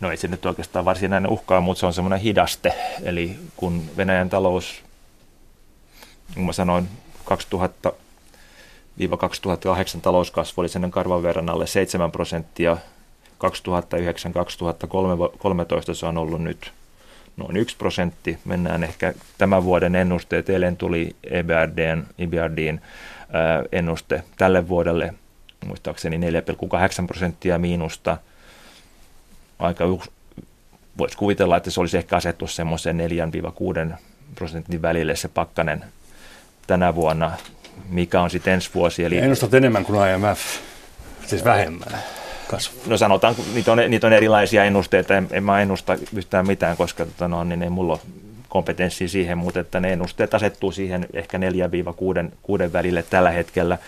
No ei se nyt oikeastaan varsinainen uhka mutta se on semmoinen hidaste. Eli kun Venäjän talous, niin mä sanoin, 2000 2008 talouskasvu oli sen karvan verran alle 7 prosenttia. 2009-2013 se on ollut nyt noin 1 prosentti. Mennään ehkä tämän vuoden ennusteet. Eilen tuli EBRDn, EBRDin ennuste tälle vuodelle, muistaakseni 4,8 prosenttia miinusta. Aika voisi kuvitella, että se olisi ehkä asettu semmoisen 4-6 prosentin välille se pakkanen tänä vuonna, mikä on sitten ensi vuosi. Eli... ennustat enemmän kuin IMF, siis vähemmän kasvu? No sanotaan, niitä on, niitä on erilaisia ennusteita, en, en mä ennusta yhtään mitään, koska tota, no, niin ei mulla ole siihen, mutta että ne ennusteet asettuu siihen ehkä 4-6 välille tällä hetkellä.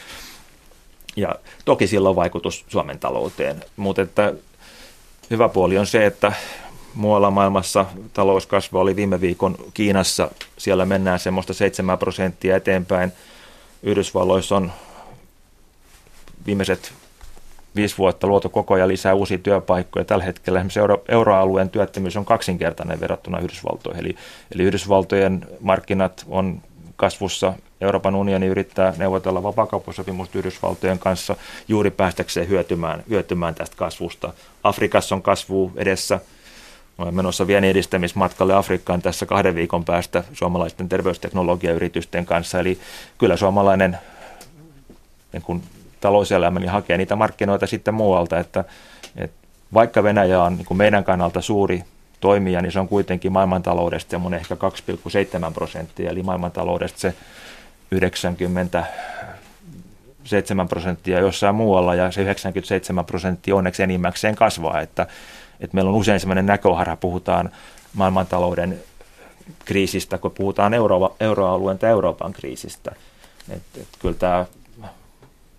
Ja toki sillä on vaikutus Suomen talouteen, mutta että hyvä puoli on se, että muualla maailmassa talouskasvu oli viime viikon Kiinassa, siellä mennään semmoista 7 prosenttia eteenpäin. Yhdysvalloissa on viimeiset viisi vuotta luotu koko ajan lisää uusia työpaikkoja. Tällä hetkellä esimerkiksi euro, euroalueen työttömyys on kaksinkertainen verrattuna Yhdysvaltoihin. Eli, eli Yhdysvaltojen markkinat on kasvussa. Euroopan unioni yrittää neuvotella vapaakauppasopimusta Yhdysvaltojen kanssa juuri päästäkseen hyötymään, hyötymään tästä kasvusta. Afrikassa on kasvu edessä. Olen menossa viennin edistämismatkalle Afrikkaan tässä kahden viikon päästä suomalaisten terveysteknologiayritysten kanssa. Eli kyllä suomalainen niin kun talouselämä, niin hakee niitä markkinoita sitten muualta, että, että vaikka Venäjä on niin meidän kannalta suuri toimija, niin se on kuitenkin maailmantaloudesta semmoinen ehkä 2,7 prosenttia, eli maailmantaloudesta se 97 prosenttia jossain muualla, ja se 97 prosenttia onneksi enimmäkseen kasvaa, että, että meillä on usein sellainen näköhara, puhutaan maailmantalouden kriisistä, kun puhutaan euro, euroalueen tai Euroopan kriisistä. Et, et kyllä tämä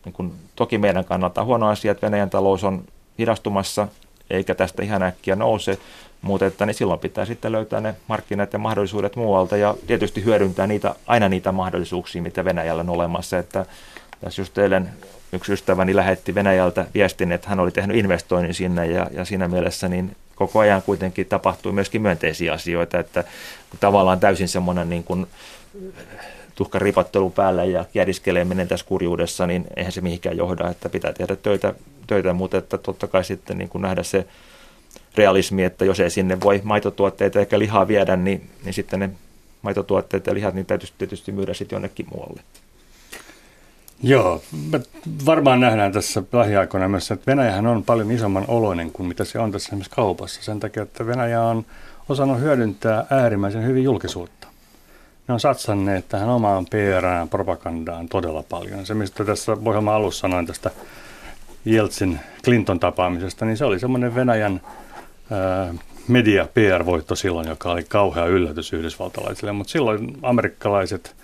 niin kuin, toki meidän kannalta huono asia, että Venäjän talous on hidastumassa, eikä tästä ihan äkkiä nouse, mutta että niin silloin pitää sitten löytää ne markkinat ja mahdollisuudet muualta ja tietysti hyödyntää niitä, aina niitä mahdollisuuksia, mitä Venäjällä on olemassa. Että tässä just eilen yksi ystäväni lähetti Venäjältä viestin, että hän oli tehnyt investoinnin sinne ja, ja siinä mielessä niin koko ajan kuitenkin tapahtui myöskin myönteisiä asioita, että tavallaan täysin semmoinen niin kuin tuhkan ripattelu päällä ja järjeskeleminen tässä kurjuudessa, niin eihän se mihinkään johda, että pitää tehdä töitä, töitä mutta että totta kai sitten niin kuin nähdä se realismi, että jos ei sinne voi maitotuotteita eikä lihaa viedä, niin, niin sitten ne maitotuotteet ja lihat niin täytyy tietysti myydä sitten jonnekin muualle. Joo, me varmaan nähdään tässä lähiaikoina myös, että Venäjähän on paljon isomman oloinen kuin mitä se on tässä kaupassa. Sen takia, että Venäjä on osannut hyödyntää äärimmäisen hyvin julkisuutta ne on satsanneet tähän omaan PR propagandaan todella paljon. Se, mistä tässä ohjelman alussa sanoin tästä Jeltsin Clinton tapaamisesta, niin se oli semmoinen Venäjän ää, media PR-voitto silloin, joka oli kauhea yllätys yhdysvaltalaisille. Mutta silloin amerikkalaiset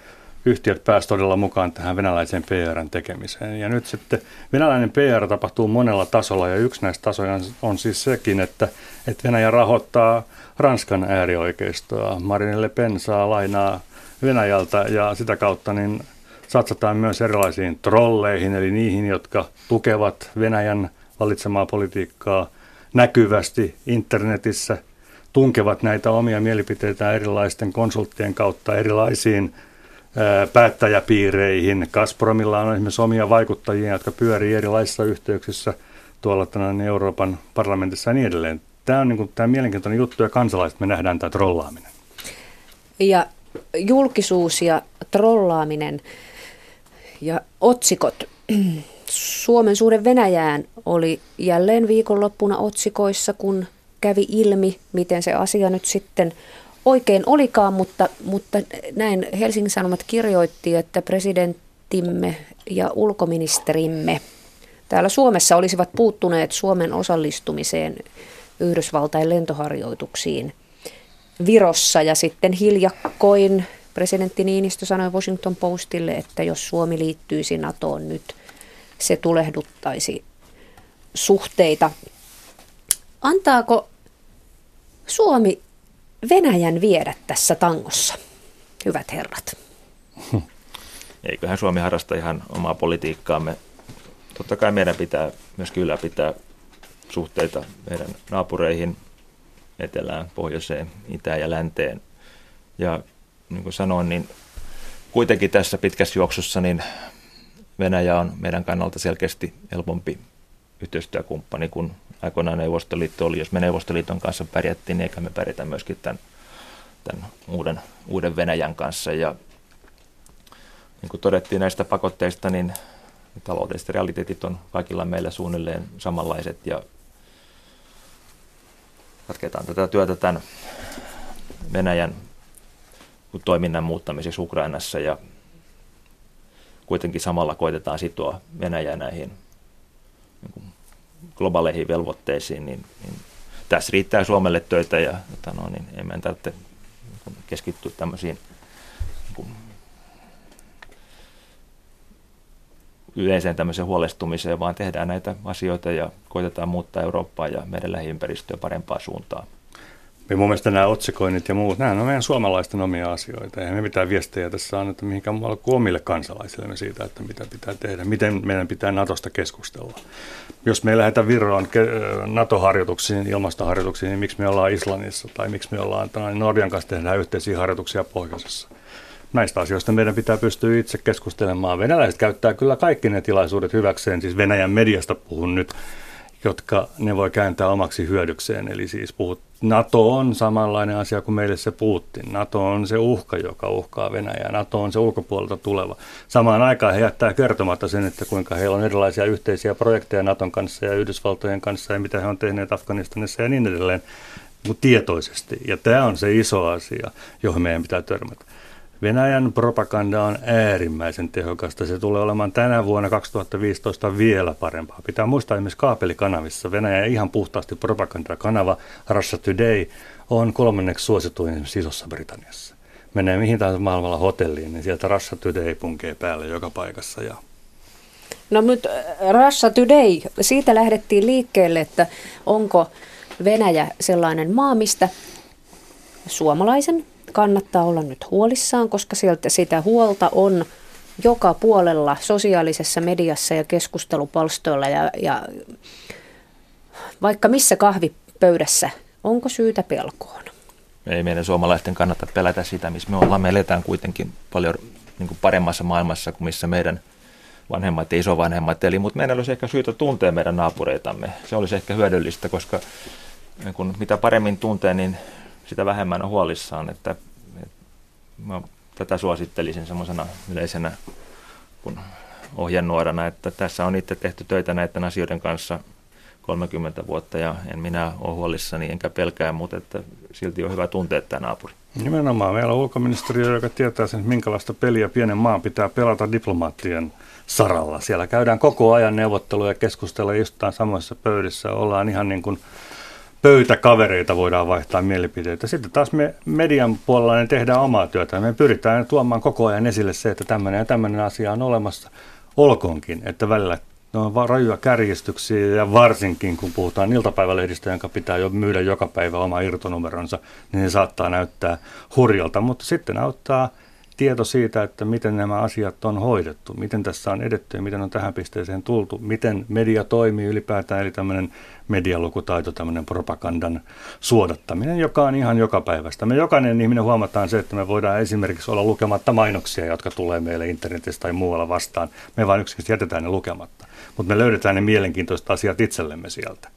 yhtiöt pääsivät todella mukaan tähän venäläiseen PRn tekemiseen. Ja nyt sitten venäläinen PR tapahtuu monella tasolla ja yksi näistä tasoja on siis sekin, että, että Venäjä rahoittaa Ranskan äärioikeistoa. Marine Le Pen saa lainaa Venäjältä ja sitä kautta niin satsataan myös erilaisiin trolleihin, eli niihin, jotka tukevat Venäjän valitsemaa politiikkaa näkyvästi internetissä, tunkevat näitä omia mielipiteitä erilaisten konsulttien kautta erilaisiin päättäjäpiireihin. Gazpromilla on esimerkiksi omia vaikuttajia, jotka pyörii erilaisissa yhteyksissä tuolla Euroopan parlamentissa ja niin edelleen. Tämä on niin kuin, tämä mielenkiintoinen juttu ja kansalaiset me nähdään tämä trollaaminen. Ja julkisuus ja trollaaminen ja otsikot. Suomen suhde Venäjään oli jälleen viikonloppuna otsikoissa, kun kävi ilmi, miten se asia nyt sitten oikein olikaan, mutta, mutta näin Helsingin Sanomat kirjoitti, että presidenttimme ja ulkoministerimme täällä Suomessa olisivat puuttuneet Suomen osallistumiseen Yhdysvaltain lentoharjoituksiin Virossa ja sitten hiljakkoin presidentti Niinistö sanoi Washington Postille, että jos Suomi liittyisi NATOon nyt, se tulehduttaisi suhteita. Antaako Suomi Venäjän viedä tässä tangossa, hyvät herrat? Eiköhän Suomi harrasta ihan omaa politiikkaamme. Totta kai meidän pitää myös ylläpitää suhteita meidän naapureihin, etelään, pohjoiseen, itään ja länteen. Ja niin kuin sanoin, niin kuitenkin tässä pitkässä juoksussa niin Venäjä on meidän kannalta selkeästi helpompi yhteistyökumppani kuin aikoinaan Neuvostoliitto oli. Jos me Neuvostoliiton kanssa pärjättiin, niin eikä me pärjätä myöskin tämän, tämän uuden, uuden Venäjän kanssa. Ja niin kuin todettiin näistä pakotteista, niin taloudelliset realiteetit on kaikilla meillä suunnilleen samanlaiset ja jatketaan tätä työtä tämän Venäjän toiminnan muuttamiseksi Ukrainassa ja kuitenkin samalla koitetaan sitoa Venäjää näihin niin globaaleihin velvoitteisiin, niin, niin tässä riittää Suomelle töitä ja että no, niin emme tarvitse keskittyä tämmöisiin yleiseen tämmöiseen huolestumiseen, vaan tehdään näitä asioita ja koitetaan muuttaa Eurooppaa ja meidän lähiympäristöä parempaan suuntaan. Ja mun mielestä nämä otsikoinnit ja muut, nämä on meidän suomalaisten omia asioita. Eihän me mitään viestejä tässä anneta mihinkään muualle kuin omille kansalaisillemme siitä, että mitä pitää tehdä, miten meidän pitää Natosta keskustella. Jos me lähdetään Viroon NATO-harjoituksiin, ilmastoharjoituksiin, niin miksi me ollaan Islannissa tai miksi me ollaan Norjan kanssa tehdään yhteisiä harjoituksia pohjoisessa. Näistä asioista meidän pitää pystyä itse keskustelemaan. Venäläiset käyttää kyllä kaikki ne tilaisuudet hyväkseen, siis Venäjän mediasta puhun nyt, jotka ne voi kääntää omaksi hyödykseen. Eli siis puhut, NATO on samanlainen asia kuin meille se Putin. NATO on se uhka, joka uhkaa Venäjää. NATO on se ulkopuolelta tuleva. Samaan aikaan he jättää kertomatta sen, että kuinka heillä on erilaisia yhteisiä projekteja NATOn kanssa ja Yhdysvaltojen kanssa ja mitä he on tehneet Afganistanissa ja niin edelleen tietoisesti. Ja tämä on se iso asia, johon meidän pitää törmätä. Venäjän propaganda on äärimmäisen tehokasta. Se tulee olemaan tänä vuonna 2015 vielä parempaa. Pitää muistaa esimerkiksi kaapelikanavissa. Venäjä ihan puhtaasti propagandakanava Russia Today on kolmanneksi suosituin esimerkiksi Isossa Britanniassa. Menee mihin tahansa maailmalla hotelliin, niin sieltä Russia Today punkee päälle joka paikassa. Ja No nyt äh, Russia Today, siitä lähdettiin liikkeelle, että onko Venäjä sellainen maa, mistä suomalaisen kannattaa olla nyt huolissaan, koska sieltä sitä huolta on joka puolella sosiaalisessa mediassa ja keskustelupalstoilla ja, ja vaikka missä kahvipöydässä. Onko syytä pelkoon? Ei meidän suomalaisten kannata pelätä sitä, missä me ollaan. Me eletään kuitenkin paljon niin kuin paremmassa maailmassa kuin missä meidän vanhemmat ja isovanhemmat eli, mutta meidän olisi ehkä syytä tuntea meidän naapureitamme. Se olisi ehkä hyödyllistä, koska niin kun mitä paremmin tuntee, niin sitä vähemmän on huolissaan. Että, että mä tätä suosittelisin semmoisena yleisenä ohjenuorana, että tässä on itse tehty töitä näiden asioiden kanssa 30 vuotta ja en minä ole huolissani enkä pelkää, mutta että silti on hyvä tuntea tämä naapuri. Nimenomaan. Meillä on ulkoministeriö, joka tietää sen, minkälaista peliä pienen maan pitää pelata diplomaattien saralla. Siellä käydään koko ajan neuvotteluja, keskustellaan, istutaan samoissa pöydissä, ollaan ihan niin kuin pöytäkavereita voidaan vaihtaa mielipiteitä. Sitten taas me median puolella ne tehdään omaa työtä. Me pyritään tuomaan koko ajan esille se, että tämmöinen ja tämmöinen asia on olemassa. Olkoonkin, että välillä ne on rajuja kärjistyksiä ja varsinkin kun puhutaan iltapäivälehdistä, jonka pitää jo myydä joka päivä oma irtonumeronsa, niin ne saattaa näyttää hurjalta, mutta sitten auttaa tieto siitä, että miten nämä asiat on hoidettu, miten tässä on edetty ja miten on tähän pisteeseen tultu, miten media toimii ylipäätään, eli tämmöinen medialukutaito, tämmöinen propagandan suodattaminen, joka on ihan joka päivästä. Me jokainen ihminen huomataan se, että me voidaan esimerkiksi olla lukematta mainoksia, jotka tulee meille internetissä tai muualla vastaan. Me vain yksinkertaisesti jätetään ne lukematta, mutta me löydetään ne mielenkiintoiset asiat itsellemme sieltä.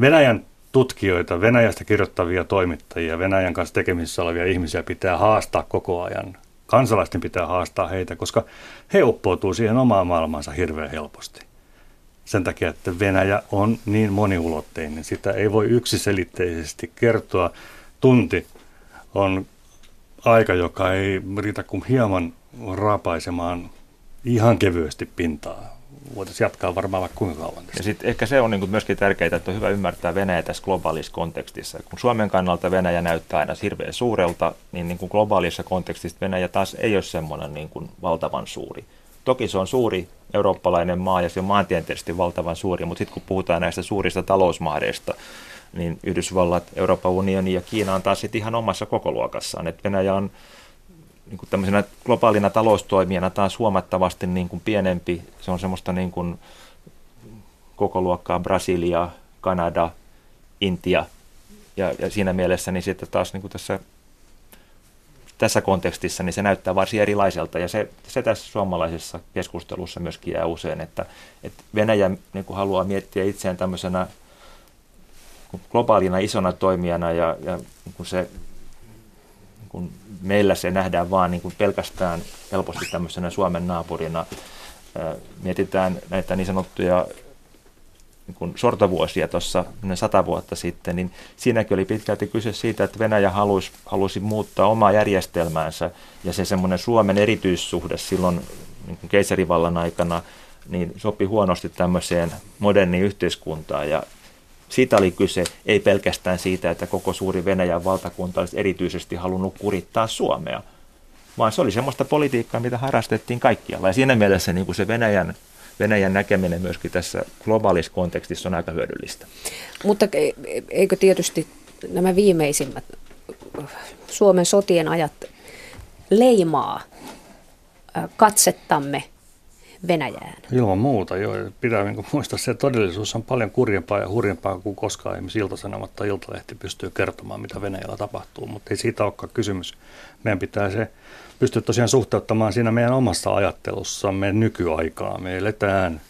Venäjän tutkijoita, Venäjästä kirjoittavia toimittajia, Venäjän kanssa tekemisissä olevia ihmisiä pitää haastaa koko ajan kansalaisten pitää haastaa heitä, koska he uppoutuu siihen omaan maailmansa hirveän helposti. Sen takia, että Venäjä on niin moniulotteinen, sitä ei voi yksiselitteisesti kertoa. Tunti on aika, joka ei riitä kuin hieman raapaisemaan ihan kevyesti pintaa voitaisiin jatkaa varmaan vaikka kuinka kauan tästä. Ja sitten ehkä se on niin myöskin tärkeää, että on hyvä ymmärtää Venäjä tässä globaalissa kontekstissa. Kun Suomen kannalta Venäjä näyttää aina hirveän suurelta, niin, niin kuin globaalissa kontekstissa Venäjä taas ei ole semmoinen niin kuin valtavan suuri. Toki se on suuri eurooppalainen maa ja se on maantieteellisesti valtavan suuri, mutta sitten kun puhutaan näistä suurista talousmaareista, niin Yhdysvallat, Euroopan unioni ja Kiina on taas sitten ihan omassa kokoluokassaan. Et Venäjä on niin kuin tämmöisenä globaalina taloustoimijana taas huomattavasti niin kuin pienempi. Se on semmoista niin kuin koko luokkaa Brasilia, Kanada, Intia. Ja, ja siinä mielessä niin sitten taas niin kuin tässä, tässä kontekstissa niin se näyttää varsin erilaiselta. Ja se, se tässä suomalaisessa keskustelussa myöskin jää usein, että, että Venäjä niin kuin haluaa miettiä itseään tämmöisenä globaalina isona toimijana ja, ja niin kuin se kun meillä se nähdään vaan niin kuin pelkästään helposti tämmöisenä Suomen naapurina. Mietitään näitä niin sanottuja niin kuin sortovuosia tuossa sata vuotta sitten, niin siinäkin oli pitkälti kyse siitä, että Venäjä halusi, halusi muuttaa omaa järjestelmäänsä ja se semmoinen Suomen erityissuhde silloin niin kuin keisarivallan aikana niin sopi huonosti tämmöiseen moderniin yhteiskuntaan ja siitä oli kyse, ei pelkästään siitä, että koko suuri Venäjän valtakunta olisi erityisesti halunnut kurittaa Suomea, vaan se oli semmoista politiikkaa, mitä harrastettiin kaikkialla. Ja siinä mielessä niin kuin se Venäjän, Venäjän näkeminen myöskin tässä globaalissa kontekstissa on aika hyödyllistä. Mutta eikö tietysti nämä viimeisimmät Suomen sotien ajat leimaa katsettamme Venäjään. Ilman muuta, joo. Pitää niin muistaa se, että todellisuus on paljon kurjempaa ja hurjempaa kuin koskaan esimerkiksi Iltasanomat tai Iltalehti pystyy kertomaan, mitä Venäjällä tapahtuu, mutta ei siitä olekaan kysymys. Meidän pitää se pystyä tosiaan suhteuttamaan siinä meidän omassa ajattelussamme nykyaikaa. Me eletään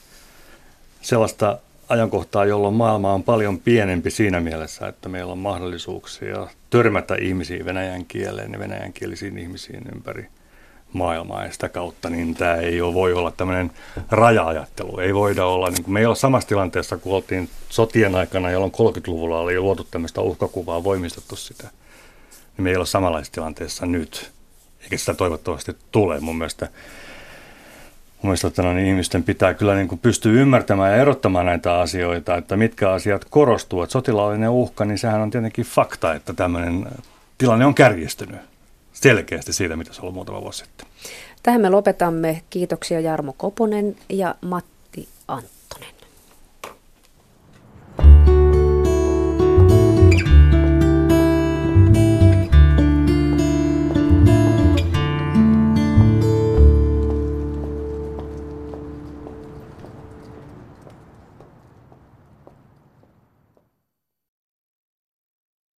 sellaista ajankohtaa, jolloin maailma on paljon pienempi siinä mielessä, että meillä on mahdollisuuksia törmätä ihmisiin venäjän kieleen ja venäjänkielisiin ihmisiin ympäri – maailmaa ja sitä kautta niin tämä ei ole, voi olla tämmöinen raja-ajattelu. Ei voida olla, niin kuin me ei ole samassa tilanteessa, kun oltiin sotien aikana, jolloin 30-luvulla oli luotu tämmöistä uhkakuvaa, voimistettu sitä. Niin me ei ole samanlaisessa tilanteessa nyt, eikä sitä toivottavasti tule. Mun mielestä, mun mielestä että no, niin ihmisten pitää kyllä niin kuin pystyä ymmärtämään ja erottamaan näitä asioita, että mitkä asiat korostuvat. Sotilaallinen uhka, niin sehän on tietenkin fakta, että tämmöinen tilanne on kärjistynyt selkeästi siitä, mitä se oli muutama vuosi sitten. Tähän me lopetamme. Kiitoksia Jarmo Koponen ja Matti Antti.